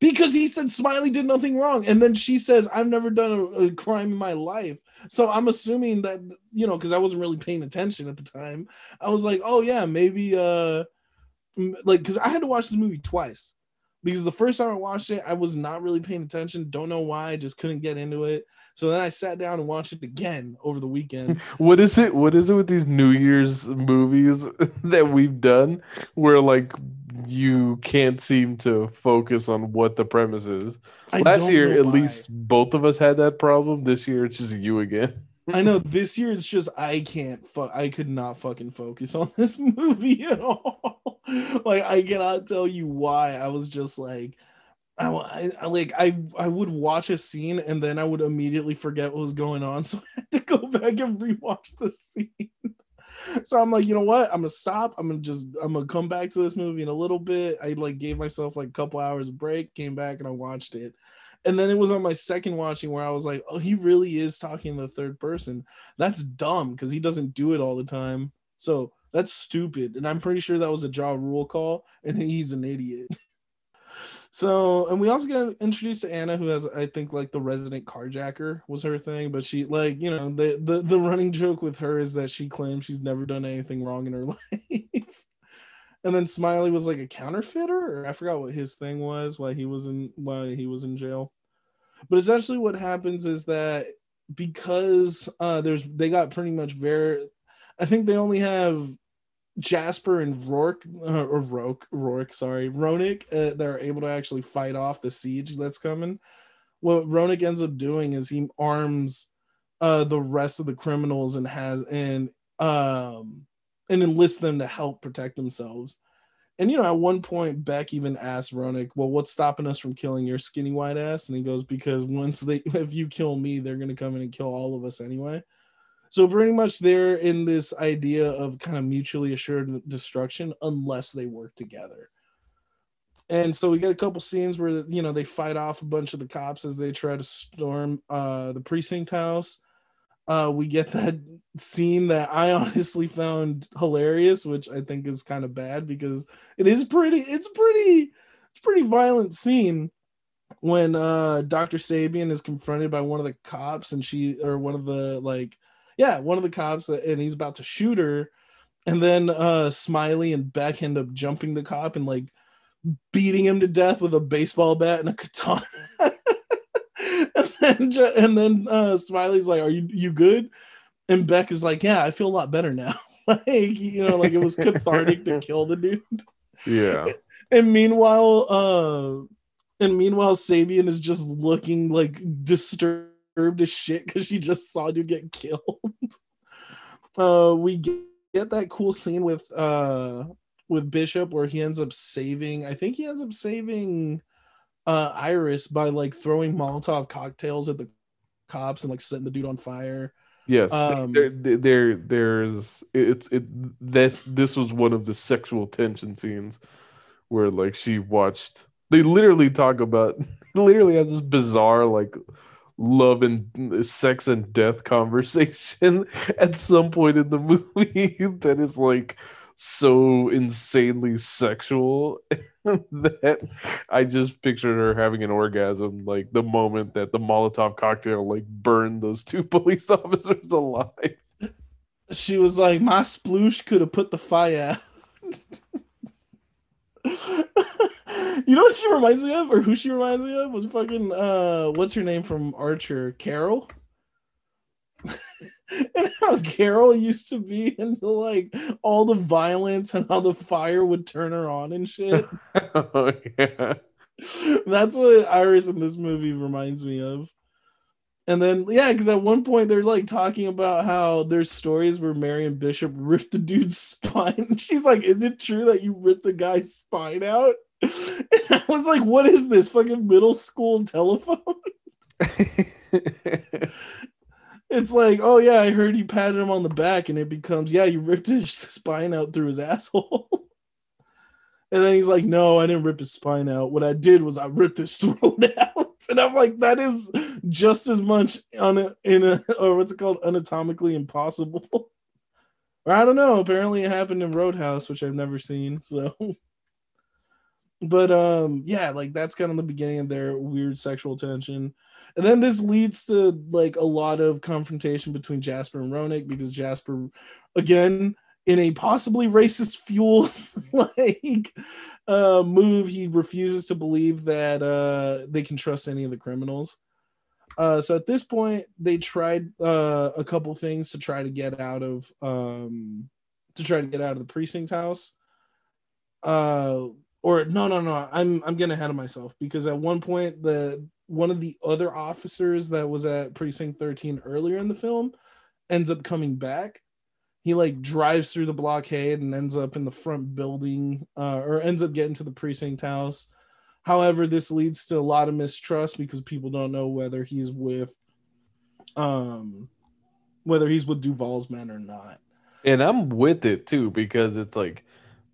because he said Smiley did nothing wrong, and then she says, "I've never done a, a crime in my life." So I'm assuming that you know, because I wasn't really paying attention at the time. I was like, "Oh yeah, maybe." uh Like, because I had to watch this movie twice because the first time I watched it, I was not really paying attention. Don't know why, I just couldn't get into it. So then I sat down and watched it again over the weekend. What is it? What is it with these New Year's movies that we've done where like you can't seem to focus on what the premise is? I Last year, at why. least both of us had that problem. This year, it's just you again. I know this year it's just I can't fu- I could not fucking focus on this movie at all. like I cannot tell you why. I was just like I, I, like I I would watch a scene and then I would immediately forget what was going on, so I had to go back and rewatch the scene. So I'm like, you know what? I'm gonna stop. I'm gonna just I'm gonna come back to this movie in a little bit. I like gave myself like a couple hours break, came back and I watched it. And then it was on my second watching where I was like, oh, he really is talking in the third person. That's dumb because he doesn't do it all the time. So that's stupid. And I'm pretty sure that was a Ja Rule call, and he's an idiot. So, and we also got introduced to Anna, who has, I think, like the resident carjacker was her thing. But she, like, you know, the the the running joke with her is that she claims she's never done anything wrong in her life. and then Smiley was like a counterfeiter, or I forgot what his thing was why he was in why he was in jail. But essentially, what happens is that because uh there's they got pretty much very, I think they only have Jasper and Rourke uh, or Rourke, Rourke, sorry, Roenick, uh, that are able to actually fight off the siege that's coming. What Roenick ends up doing is he arms uh the rest of the criminals and has and um and enlists them to help protect themselves. And you know, at one point, Beck even asked Roenick, "Well, what's stopping us from killing your skinny white ass?" And he goes, "Because once they, if you kill me, they're gonna come in and kill all of us anyway." So pretty much, they're in this idea of kind of mutually assured destruction unless they work together. And so we get a couple scenes where you know they fight off a bunch of the cops as they try to storm uh, the precinct house. Uh, we get that scene that I honestly found hilarious, which I think is kind of bad because it is pretty. It's pretty. It's pretty violent scene when uh, Dr. Sabian is confronted by one of the cops, and she or one of the like, yeah, one of the cops, and he's about to shoot her, and then uh, Smiley and Beck end up jumping the cop and like beating him to death with a baseball bat and a katana. and then, and then uh, Smiley's like, "Are you you good?" And Beck is like, "Yeah, I feel a lot better now." like you know, like it was cathartic to kill the dude. Yeah. And meanwhile, uh, And meanwhile, Sabian is just looking like disturbed as shit because she just saw dude get killed. uh, we get, get that cool scene with uh with Bishop where he ends up saving. I think he ends up saving uh Iris by like throwing Molotov cocktails at the cops and like setting the dude on fire. Yes, Um, there, there, there, there's it's it. This this was one of the sexual tension scenes where like she watched. They literally talk about literally have this bizarre like love and sex and death conversation at some point in the movie that is like so insanely sexual that I just pictured her having an orgasm like the moment that the Molotov cocktail like burned those two police officers alive. She was like, "My sploosh could have put the fire." out." you know what she reminds me of, or who she reminds me of, was fucking uh, what's her name from Archer, Carol. and how Carol used to be into like all the violence and how the fire would turn her on and shit. oh yeah. That's what Iris in this movie reminds me of. And then, yeah, because at one point they're like talking about how there's stories where Marion Bishop ripped the dude's spine. She's like, Is it true that you ripped the guy's spine out? And I was like, What is this fucking middle school telephone? It's like, Oh, yeah, I heard you patted him on the back, and it becomes, Yeah, you ripped his spine out through his asshole. And then he's like, No, I didn't rip his spine out. What I did was I ripped his throat out. And I'm like, That is just as much on a, in a, or what's it called, anatomically impossible. Or I don't know. Apparently it happened in Roadhouse, which I've never seen. So, but um, yeah, like that's kind of the beginning of their weird sexual tension. And then this leads to like a lot of confrontation between Jasper and Roenick because Jasper, again, in a possibly racist fuel like uh move he refuses to believe that uh they can trust any of the criminals. Uh so at this point they tried uh a couple things to try to get out of um to try to get out of the precinct house. Uh or no no no i'm i'm getting ahead of myself because at one point the one of the other officers that was at precinct 13 earlier in the film ends up coming back he like drives through the blockade and ends up in the front building uh, or ends up getting to the precinct house however this leads to a lot of mistrust because people don't know whether he's with um whether he's with duval's men or not and I'm with it too because it's like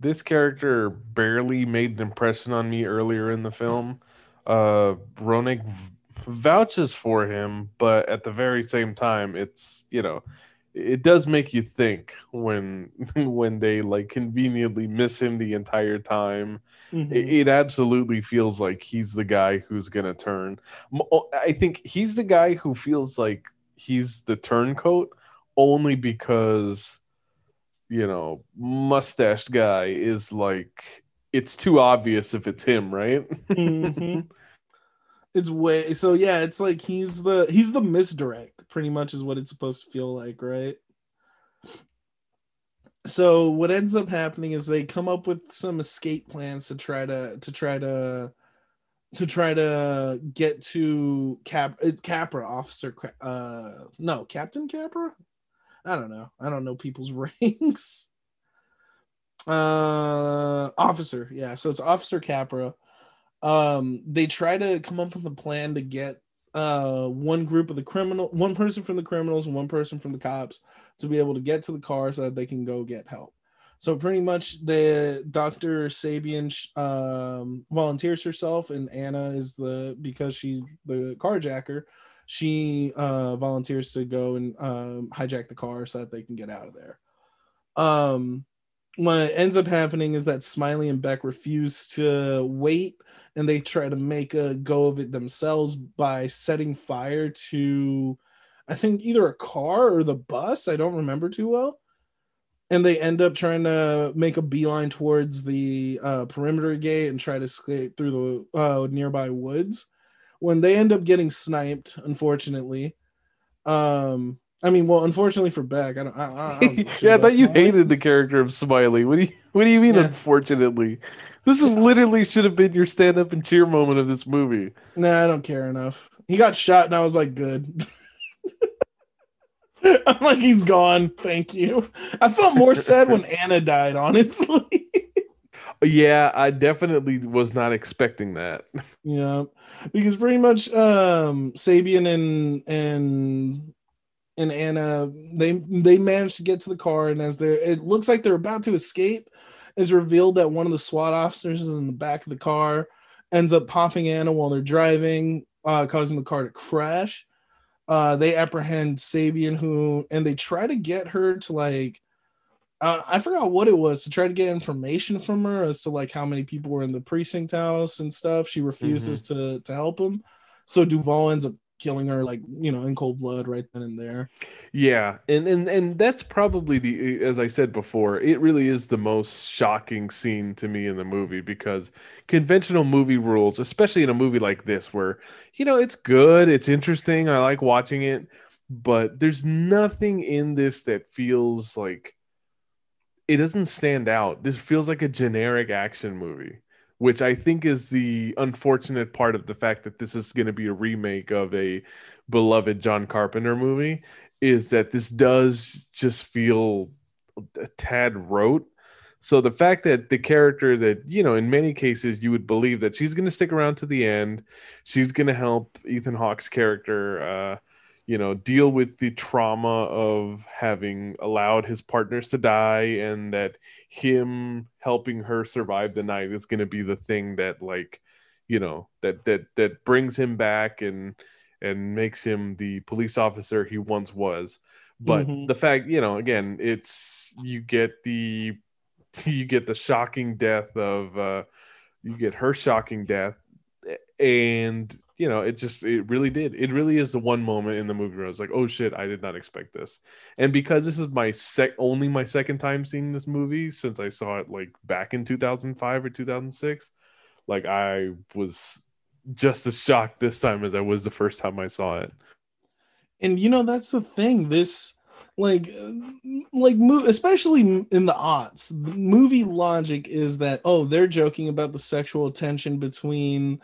this character barely made an impression on me earlier in the film. Uh, Roenick v- vouches for him, but at the very same time, it's you know, it does make you think when when they like conveniently miss him the entire time. Mhm. It, it absolutely feels like he's the guy who's gonna turn. I think he's the guy who feels like he's the turncoat only because you know mustached guy is like it's too obvious if it's him right Mhm. It's way so yeah it's like he's the he's the misdirect pretty much is what it's supposed to feel like right? So what ends up happening is they come up with some escape plans to try to to try to to try to get to cap it's capra officer uh no captain capra? I don't know. I don't know people's ranks. Uh officer yeah so it's officer capra um they try to come up with a plan to get uh one group of the criminal one person from the criminals and one person from the cops to be able to get to the car so that they can go get help. So pretty much the dr sabian um volunteers herself and anna is the because she's the carjacker she uh volunteers to go and um hijack the car so that they can get out of there. Um what ends up happening is that Smiley and Beck refuse to wait and they try to make a go of it themselves by setting fire to, I think, either a car or the bus. I don't remember too well. And they end up trying to make a beeline towards the uh, perimeter gate and try to escape through the uh, nearby woods. When they end up getting sniped, unfortunately, um, I mean, well, unfortunately for Beck, I don't. I, I don't yeah, I thought you hated the character of Smiley. What do you What do you mean? Yeah. Unfortunately, this is literally should have been your stand up and cheer moment of this movie. Nah, I don't care enough. He got shot, and I was like, good. I'm like, he's gone. Thank you. I felt more sad when Anna died, honestly. yeah, I definitely was not expecting that. Yeah, because pretty much um Sabian and and and Anna they they managed to get to the car, and as they're it looks like they're about to escape, is revealed that one of the SWAT officers is in the back of the car, ends up popping Anna while they're driving, uh, causing the car to crash. Uh, they apprehend Sabian, who and they try to get her to like uh, I forgot what it was to try to get information from her as to like how many people were in the precinct house and stuff. She refuses mm-hmm. to to help him, so Duvall ends up killing her like you know in cold blood right then and there. Yeah, and and and that's probably the as I said before, it really is the most shocking scene to me in the movie because conventional movie rules, especially in a movie like this, where you know it's good, it's interesting, I like watching it, but there's nothing in this that feels like it doesn't stand out. This feels like a generic action movie, which I think is the unfortunate part of the fact that this is going to be a remake of a beloved John Carpenter movie. Is that this does just feel a tad rote. So the fact that the character that you know, in many cases, you would believe that she's going to stick around to the end, she's going to help Ethan Hawke's character. Uh, you know deal with the trauma of having allowed his partners to die and that him helping her survive the night is going to be the thing that like you know that that that brings him back and and makes him the police officer he once was but mm-hmm. the fact you know again it's you get the you get the shocking death of uh you get her shocking death and you know, it just it really did. It really is the one moment in the movie where I was like, "Oh shit, I did not expect this." And because this is my sec only my second time seeing this movie since I saw it like back in 2005 or 2006, like I was just as shocked this time as I was the first time I saw it. And you know, that's the thing. This like like especially in the odds the movie logic is that oh they're joking about the sexual tension between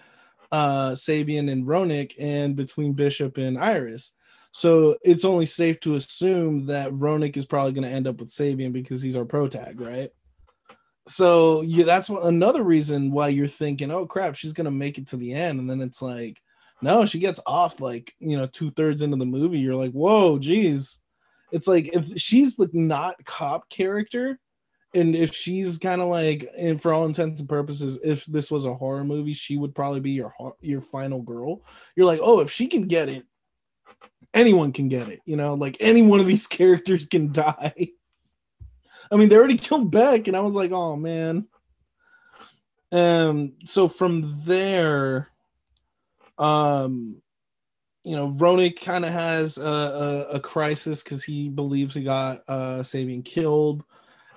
uh, Sabian and Roenick and between Bishop and Iris. So it's only safe to assume that Roenick is probably going to end up with Sabian because he's our pro tag, right? So yeah, that's what, another reason why you're thinking, oh crap, she's going to make it to the end. And then it's like, no, she gets off like, you know, two thirds into the movie. You're like, whoa, geez. It's like if she's the not cop character, and if she's kind of like and for all intents and purposes if this was a horror movie she would probably be your your final girl. You're like oh if she can get it anyone can get it you know like any one of these characters can die. I mean they already killed beck and i was like oh man. Um so from there um you know Roenick kind of has a, a, a crisis because he believes he got uh Sabian killed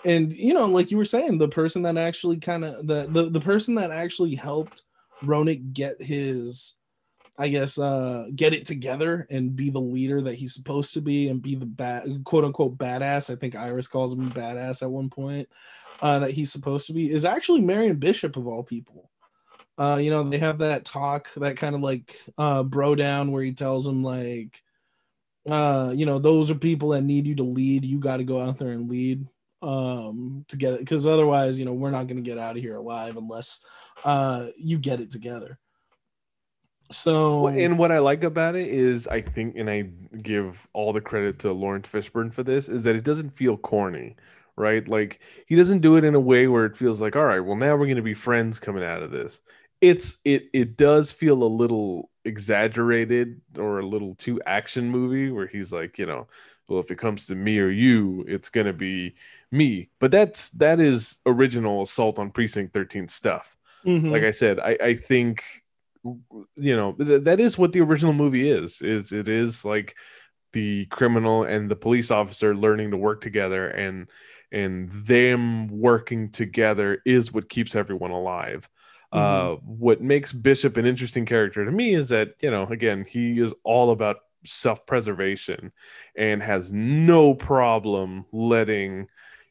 and you know like you were saying the person that actually kind of the, the the person that actually helped Roenick get his I guess uh get it together and be the leader that he's supposed to be and be the bad quote unquote badass. I think Iris calls him badass at one point. Uh that he's supposed to be is actually Marion Bishop of all people. Uh you know, they have that talk, that kind of like uh bro down where he tells him like uh you know, those are people that need you to lead. You got to go out there and lead um to get it because otherwise you know we're not going to get out of here alive unless uh you get it together. So and what i like about it is i think and i give all the credit to Laurence Fishburne for this is that it doesn't feel corny right? Like he doesn't do it in a way where it feels like all right well now we're going to be friends coming out of this. It's it it does feel a little exaggerated or a little too action movie where he's like you know well if it comes to me or you it's going to be me but that's that is original assault on precinct 13 stuff mm-hmm. like i said i i think you know th- that is what the original movie is is it is like the criminal and the police officer learning to work together and and them working together is what keeps everyone alive mm-hmm. uh what makes bishop an interesting character to me is that you know again he is all about self-preservation and has no problem letting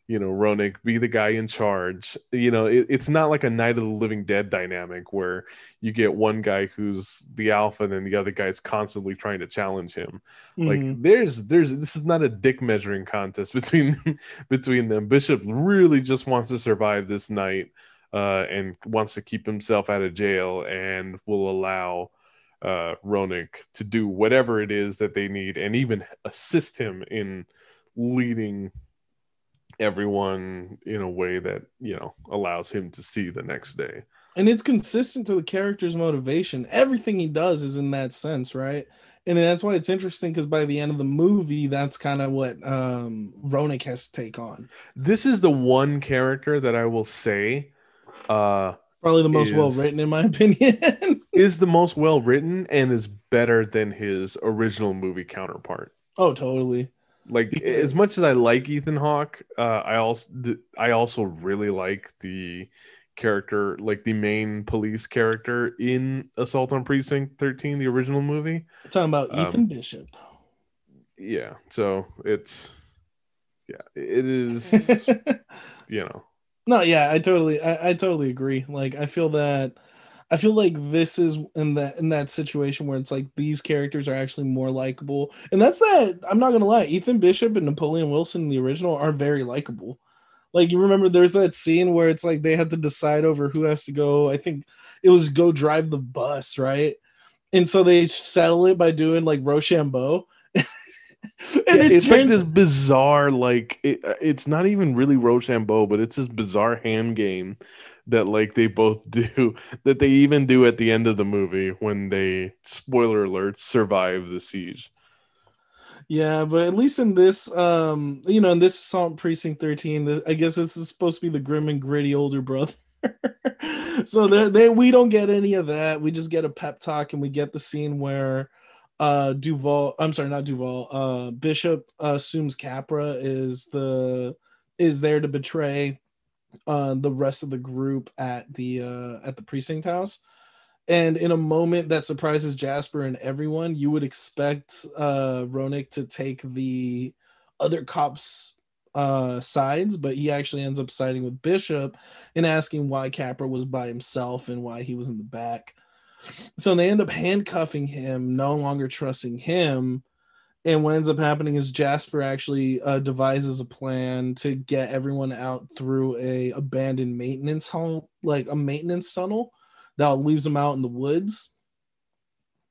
you know Roenick be the guy in charge. You know, it, it's not like a Night of the Living Dead dynamic where you get one guy who's the alpha and then the other guy's constantly trying to challenge him. Mm-hmm. Like there's there's this is not a dick measuring contest between between them. Bishop really just wants to survive this night uh, and wants to keep himself out of jail and will allow uh, Roenick to do whatever it is that they need and even assist him in leading everyone in a way that you know allows him to see the next day. And it's consistent to the character's motivation. Everything he does is in that sense right? And that's why it's interesting because by the end of the movie that's kind of what um roenick has to take on. This is the one character that i will say uh probably the most well written in my opinion. is the most well written and is better than his original movie counterpart. Oh totally like as much as I like Ethan Hawke, uh, I also I also really like the character, like the main police character in Assault on Precinct 13, the original movie. We're talking about Ethan um, Bishop. Yeah, so it's yeah, it is you know. No, yeah, I totally I, I totally agree. Like I feel that I feel like this is in that in that situation where it's like these characters are actually more likable, and that's that. I'm not gonna lie, Ethan Bishop and Napoleon Wilson in the original are very likable. Like you remember, there's that scene where it's like they had to decide over who has to go. I think it was go drive the bus, right? And so they settle it by doing like Rochambeau. and yeah, it it's turned... like this bizarre, like it, it's not even really Rochambeau, but it's this bizarre hand game that like they both do that they even do at the end of the movie when they spoiler alert survive the siege. Yeah but at least in this um you know in this assault precinct 13 this, i guess this is supposed to be the grim and gritty older brother. So there they we don't get any of that. We just get a pep talk and we get the scene where uh duval i'm sorry not duval uh bishop uh, assumes capra is the is there to betray uh, the rest of the group at the uh, at the precinct house. And in a moment that surprises Jasper and everyone, you would expect uh, Roenick to take the other cops' uh, sides, but he actually ends up siding with Bishop and asking why Capra was by himself and why he was in the back. So they end up handcuffing him, no longer trusting him and what ends up happening is Jasper actually uh, devises a plan to get everyone out through a abandoned maintenance home, like a maintenance tunnel that leaves them out in the woods.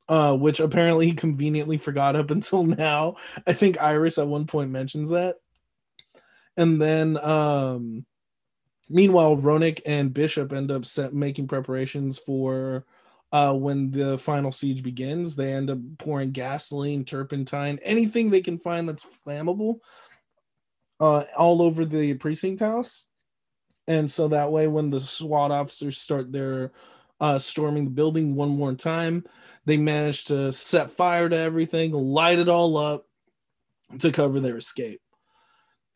Uh, which apparently he conveniently forgot up until now. I think Iris at one point mentions that. And then, um, meanwhile, Roenick and Bishop end up set, making preparations for uh, when the final siege begins. They end up pouring gasoline, turpentine, anything they can find that's flammable uh, all over the precinct house. And so that way, when the SWAT officers start their uh, storming the building one more time, they manage to set fire to everything, light it all up to cover their escape.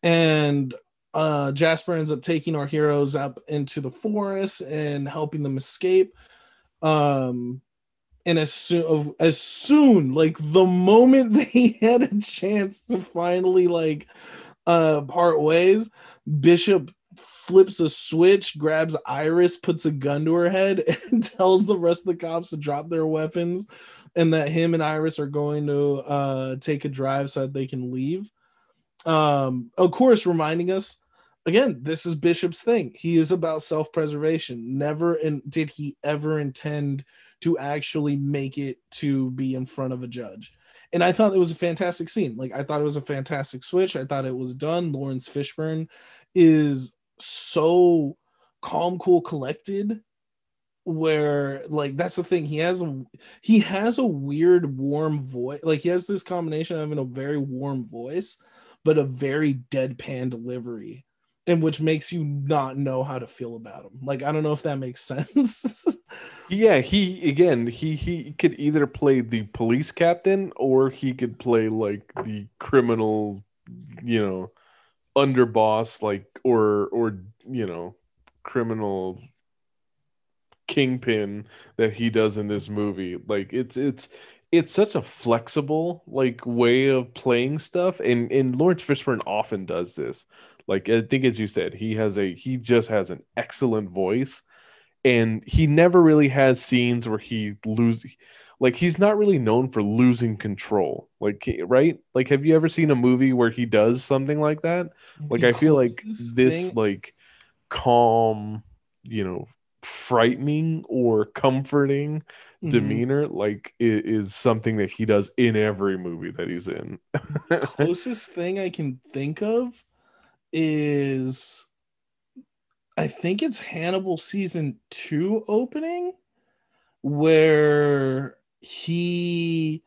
And uh, Jasper ends up taking our heroes up into the forest and helping them escape um and as soon as soon like the moment they had a chance to finally like uh part ways bishop flips a switch grabs iris puts a gun to her head and tells the rest of the cops to drop their weapons and that him and iris are going to uh take a drive so that they can leave. Um of course reminding us again, this is Bishop's thing. He is about self preservation. Never in, did he ever intend to actually make it to be in front of a judge. And I thought it was a fantastic scene. Like, I thought it was a fantastic switch. I thought it was done. Laurence Fishburne is so calm, cool, collected where like that's the thing he has a he has a weird warm voice like he has this combination of having a very warm voice but a very deadpan delivery and which makes you not know how to feel about him. Like I don't know if that makes sense. yeah, he again, he he could either play the police captain or he could play like the criminal, you know, underboss like or or you know, criminal kingpin that he does in this movie. Like it's it's it's such a flexible like way of playing stuff and and Laurence Fishburne often does this like I think as you said he has a he just has an excellent voice. And he never really has scenes where he lose like he's not really known for losing control. Like right? Like have you ever seen a movie where he does something like that? Like The I feel like closest this like calm you know frightening or comforting Mhm. demeanor like is something that he does in every movie that he's in. Closest thing I can think of is I think it's Hannibal season two opening where he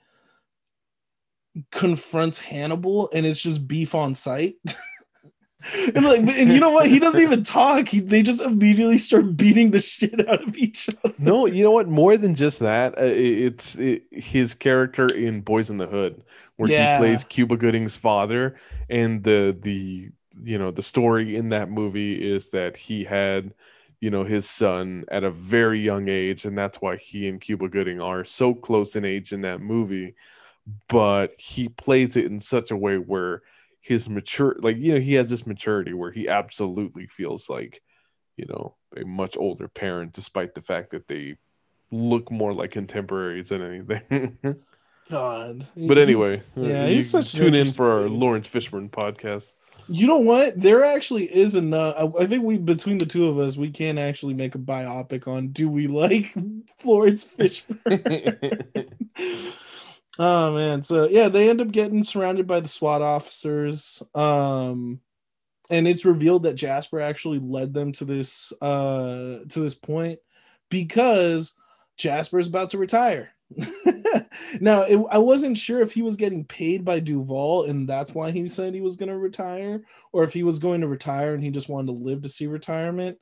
confronts Hannibal and it's just beef on sight. and like and you know what? He doesn't even talk. He, they just immediately start beating the shit out of each other. no you know what more than just that uh, it's it, his character in boys in the hood where Yeah. he plays cuba gooding's father and the the you know the story in that movie is that he had you know his son at a very young age and that's why he and cuba gooding are so close in age in that movie. But he plays it in such a way where his mature like you know he has this maturity where he absolutely feels like you know a much older parent despite the fact that they look more like contemporaries than anything. God. but anyway yeah, you he's such tune in for our laurence fishburne podcast You know what? There actually is enough. I, think we between the two of us, we can actually make a biopic on do we like Florence Fishburne? oh man. So yeah, they end up getting surrounded by the SWAT officers. Um and it's revealed that Jasper actually led them to this uh to this point because Jasper is about to retire. now, it, I wasn't sure if he was getting paid by Duval and that's why he said he was going to retire, or if he was going to retire and he just wanted to live to see retirement.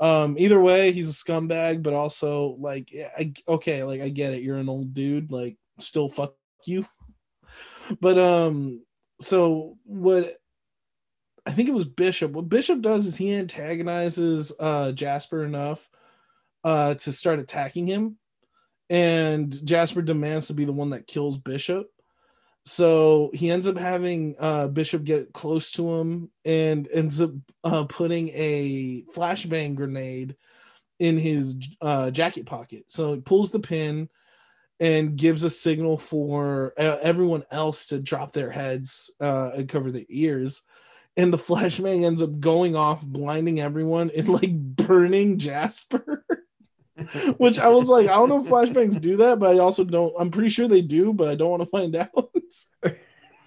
Um, either way, he's a scumbag, but also like, I, okay, like I get it. You're an old dude, like still fuck you. But um, so what I think it was Bishop. What Bishop does is he antagonizes uh Jasper enough uh to start attacking him and Jasper demands to be the one that kills Bishop. So he ends up having uh, Bishop get close to him and ends up uh, putting a flashbang grenade in his uh, jacket pocket. So he pulls the pin and gives a signal for everyone else to drop their heads uh, and cover their ears. And the flashbang ends up going off, blinding everyone and like burning Jasper. Which I was like, I don't know if flashbangs do that, but I also don't. I'm pretty sure they do, but I don't want to find out.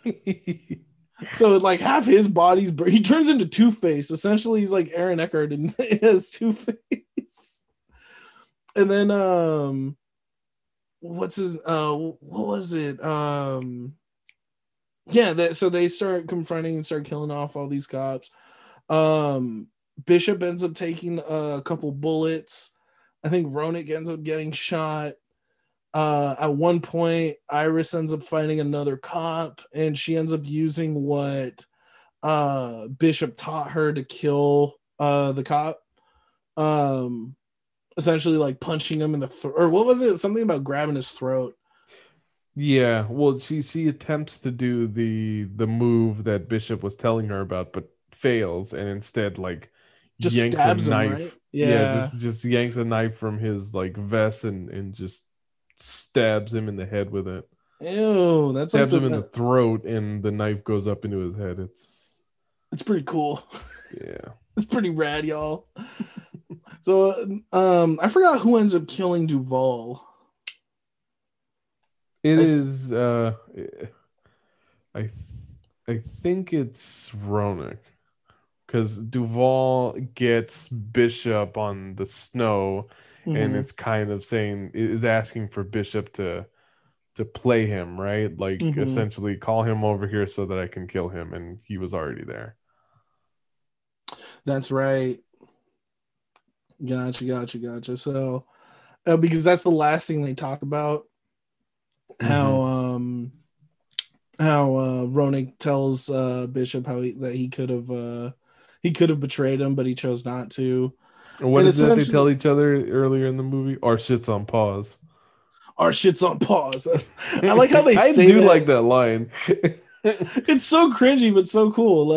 so like half his body's he turns into Two Face. Essentially, he's like Aaron Eckhart and has Two Face. And then um, what's his uh, what was it um, yeah. That so they start confronting and start killing off all these cops. Um, Bishop ends up taking a couple bullets. I think Roenick ends up getting shot. Uh, at one point, Iris ends up fighting another cop, and she ends up using what uh, Bishop taught her to kill uh, the cop. Um, essentially, like punching him in the throat, or what was it? Something about grabbing his throat. yeah well she she attempts to do the the move that bishop was telling her about but fails and instead like Just yanks stabs a him, knife right? yeah. Yeah. just just yanks a knife from his like vest and and just stabs him in the head with it Ew, that's like stabs the, him in the throat and the knife goes up into his head it's it's pretty cool. yeah It's pretty rad, y'all. so, um, I forgot who ends up killing Duval. It I- is. uh I th- I think it's Roenick because Duval gets Bishop on the snow, and Mhm. it's kind of saying is asking for Bishop to to play him, right? Like Mhm. essentially call him over here so that I can kill him, and he was already there. That's right. Gotcha, gotcha, gotcha. So, uh, because that's the last thing they talk about, how um, how uh, Roenick tells uh Bishop how he, that he could have uh he could have betrayed him, but he chose not to. What and is it they tell each other earlier in the movie? Our shit's on pause. our shit's on pause. I like how they I say do that. like that line. It's so cringy, but so cool.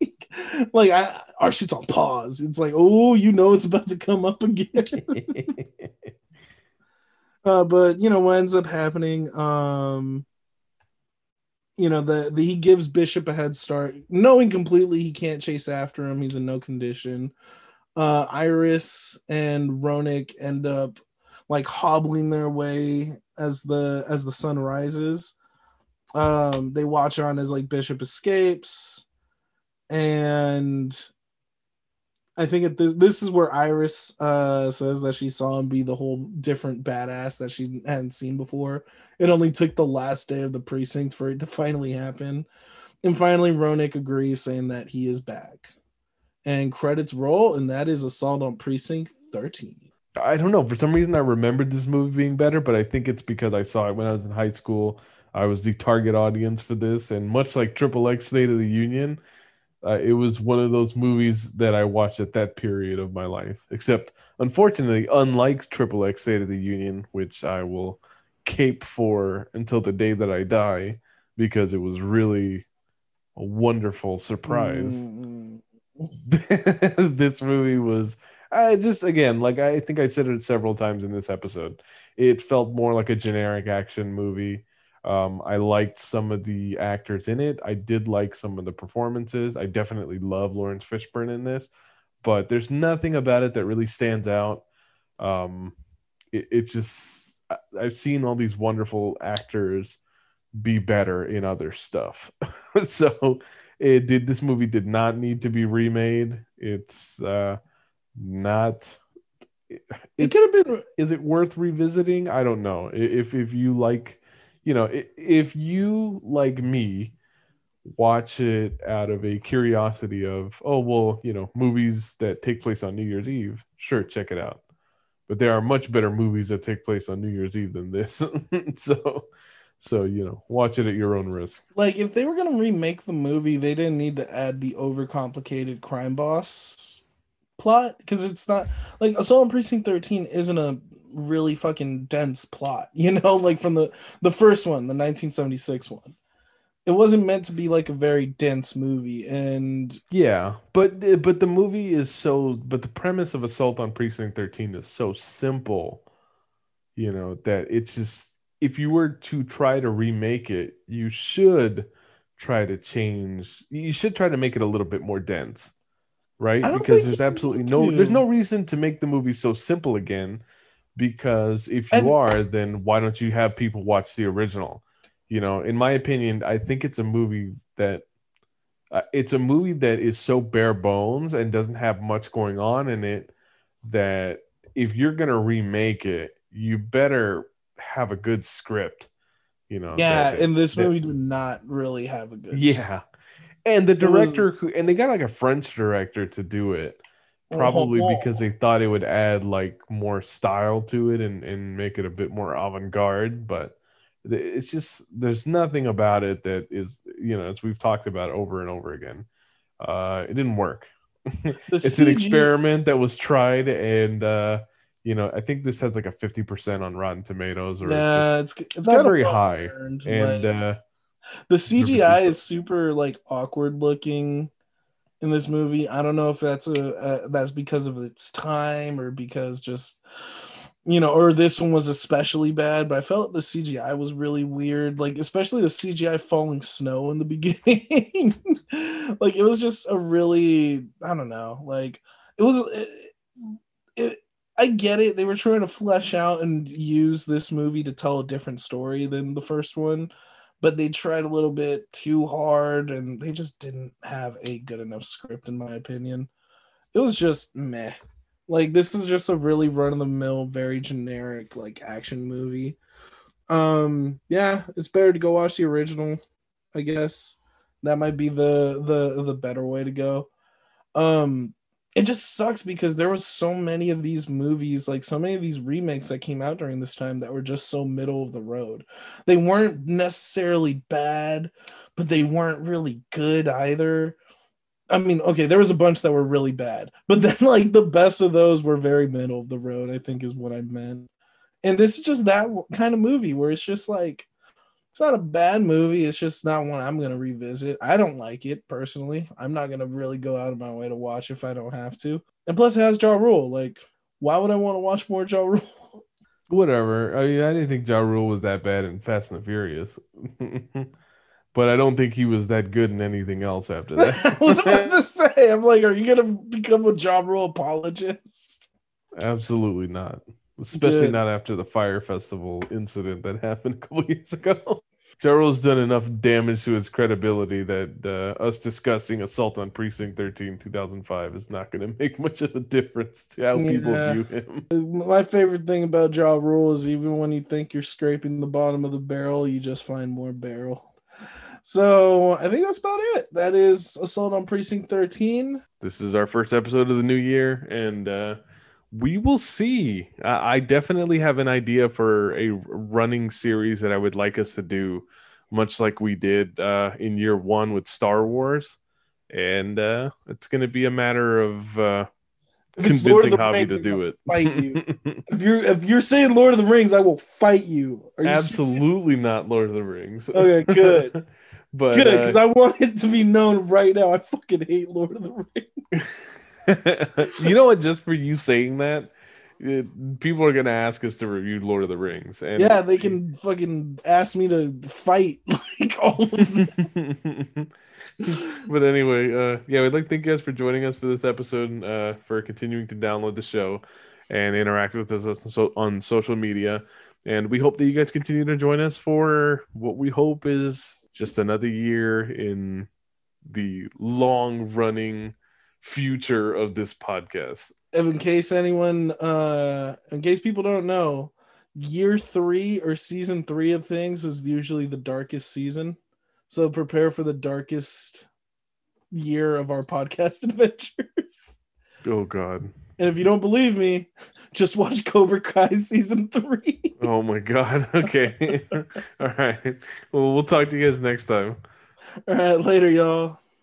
Like, like I, our shit's on pause. It's like, oh, you know, it's about to come up again. uh, but you know what ends up happening? Um, you know, the, the he gives Bishop a head start, knowing completely he can't chase after him. He's in no condition. Uh, Iris and Roenick end up like hobbling their way as the as the sun rises. Um, they watch on as like Bishop escapes, and I think it, this this is where Iris uh, says that she saw him be the whole different badass that she hadn't seen before. It only took the last day of the precinct for it to finally happen, and finally Roenick agrees, saying that he is back. And credits roll, and that is Assault on Precinct 13. I don't know. For some reason, I remembered this movie being better, but I think it's because I saw it when I was in high school. I was the target audience for this, and much like Triple X State of the Union, uh, it was one of those movies that I watched at that period of my life. Except, unfortunately, unlike Triple X State of the Union, which I will cape for until the day that I die, because it was really a wonderful surprise. Mm, this movie was I just again like I think I said it several times in this episode. It felt more like a generic action movie. Um, I liked some of the actors in it. I did like some of the performances. I definitely love Laurence Fishburne in this, but there's nothing about it that really stands out. Um, it, it's just I- I've seen all these wonderful actors be better in other stuff. so it did this movie did not need to be remade. It's uh not It it, could have been is it worth revisiting? I don't know. If if you like, you know, if you like me watch it out of a curiosity of, oh well, you know, movies that take place on New Year's Eve, sure, check it out. But there are much better movies that take place on New Year's Eve than this. so so you know, watch it at your own risk. like if they were gonna remake the movie, they didn't need to add the overcomplicated crime boss plot because it's not like Assault on Precinct 13 isn't a really fucking dense plot, you know, like from the the first one, the 1976 one. It wasn't meant to be like a very dense movie, and Yeah, but eh, but the movie is so but the premise of Assault on Precinct 13 is so simple, you know, that it's just if you were to try to remake it, you should try to change you should try to make it a little bit more dense, right? Because there's absolutely no there's no reason to make the movie so simple again because if you And- are, then why don't you have people watch the original? You know, in my opinion, I think it's a movie that uh, it's a movie that is so bare bones and doesn't have much going on in it that if you're gonna remake it, you better have a good script. You know. yeah, that- and this that- movie did not really have a good yeah, and the It was- director who and they got like a French director to do it, probably Oh. because they thought it would add like more style to it and and make it a bit more avant-garde. But it's just there's nothing about it that is you know as we've talked about over and over again. Uh, it didn't work. It's an experiment that was tried and uh you know i think this has like a 50% on rotten tomatoes or Yeah, it's it's it's not very high. earned, and like- uh the CGI is super like awkward looking in this movie. I don't know if that's a uh, that's because of its time or because just you know, or this one was especially bad. But I felt the CGI was really weird, like especially the CGI falling snow in the beginning. like it was just a really I don't know, like it was it, it I get it. They were trying to flesh out and use this movie to tell a different story than the first one, but they tried a little bit too hard and they just didn't have a good enough script, in my opinion. It was just meh. Like, this is just a really run of the mill, very generic, like action movie. Um, yeah, it's better to go watch the original, I guess. That might be the the the better way to go. Um, it just sucks because there was so many of these movies like so many of these remakes that came out during this time that were just so middle of the road. They weren't necessarily bad but they weren't really good either. I mean okay there was a bunch that were really bad but then like the best of those were very middle of the road i think is what i meant. And this is just that kind of movie where it's just like it's not a bad movie. It's just not one I'm gonna revisit. I don't like it personally. I'm not gonna really go out of my way to watch if I don't have to. And plus, it has Ja Rule. Like, why would I want to watch more Ja Rule? Whatever. I mean, I didn't think Ja Rule was that bad in Fast and the Furious. but I don't think he was that good in anything else after that. I was about to say, I'm like, are you gonna become a Ja Rule apologist? Absolutely not. Especially not after the Fyre festival incident that happened a couple years ago. Ja Rule's done enough damage to his credibility that uh, us discussing assault on precinct 13 2005 is not going to make much of a difference to how people view him. My favorite thing about Ja Rule is even when you think you're scraping the bottom of the barrel, you just find more barrel. So I think that's about it. That is Assault on Precinct 13. This is our first episode of the new year, and uh, we will see. I, definitely have an idea for a running series that I would like us to do, much like we did uh, in year one with Star Wars. And uh, it's going to be a matter of uh, If it's Lord convincing Hobby to do it. Fight you. if you're if you're saying Lord of the Rings, I will fight you. Are you serious? Absolutely not Lord of the Rings. Okay, good. but Good, uh, because I want it to be known right now. I fucking hate Lord of the Rings. you know what? Just for you saying that, it- people are gonna ask us to review Lord of the Rings, and Yeah, they can fucking ask me to fight like all of them. but anyway, uh, yeah, we'd like to thank you guys for joining us for this episode, uh, for continuing to download the show and interact with us so- on social media. And we hope that you guys continue to join us for what we hope is just another year in the long running future of this podcast. in case anyone uh in case people don't know year three or season three of things is usually the darkest season so prepare for the darkest year of our podcast adventures Oh, God. and if you don't believe me just watch cobra kai season three Oh, my God. Okay. All right. Well, we'll talk to you guys next time. all right later y'all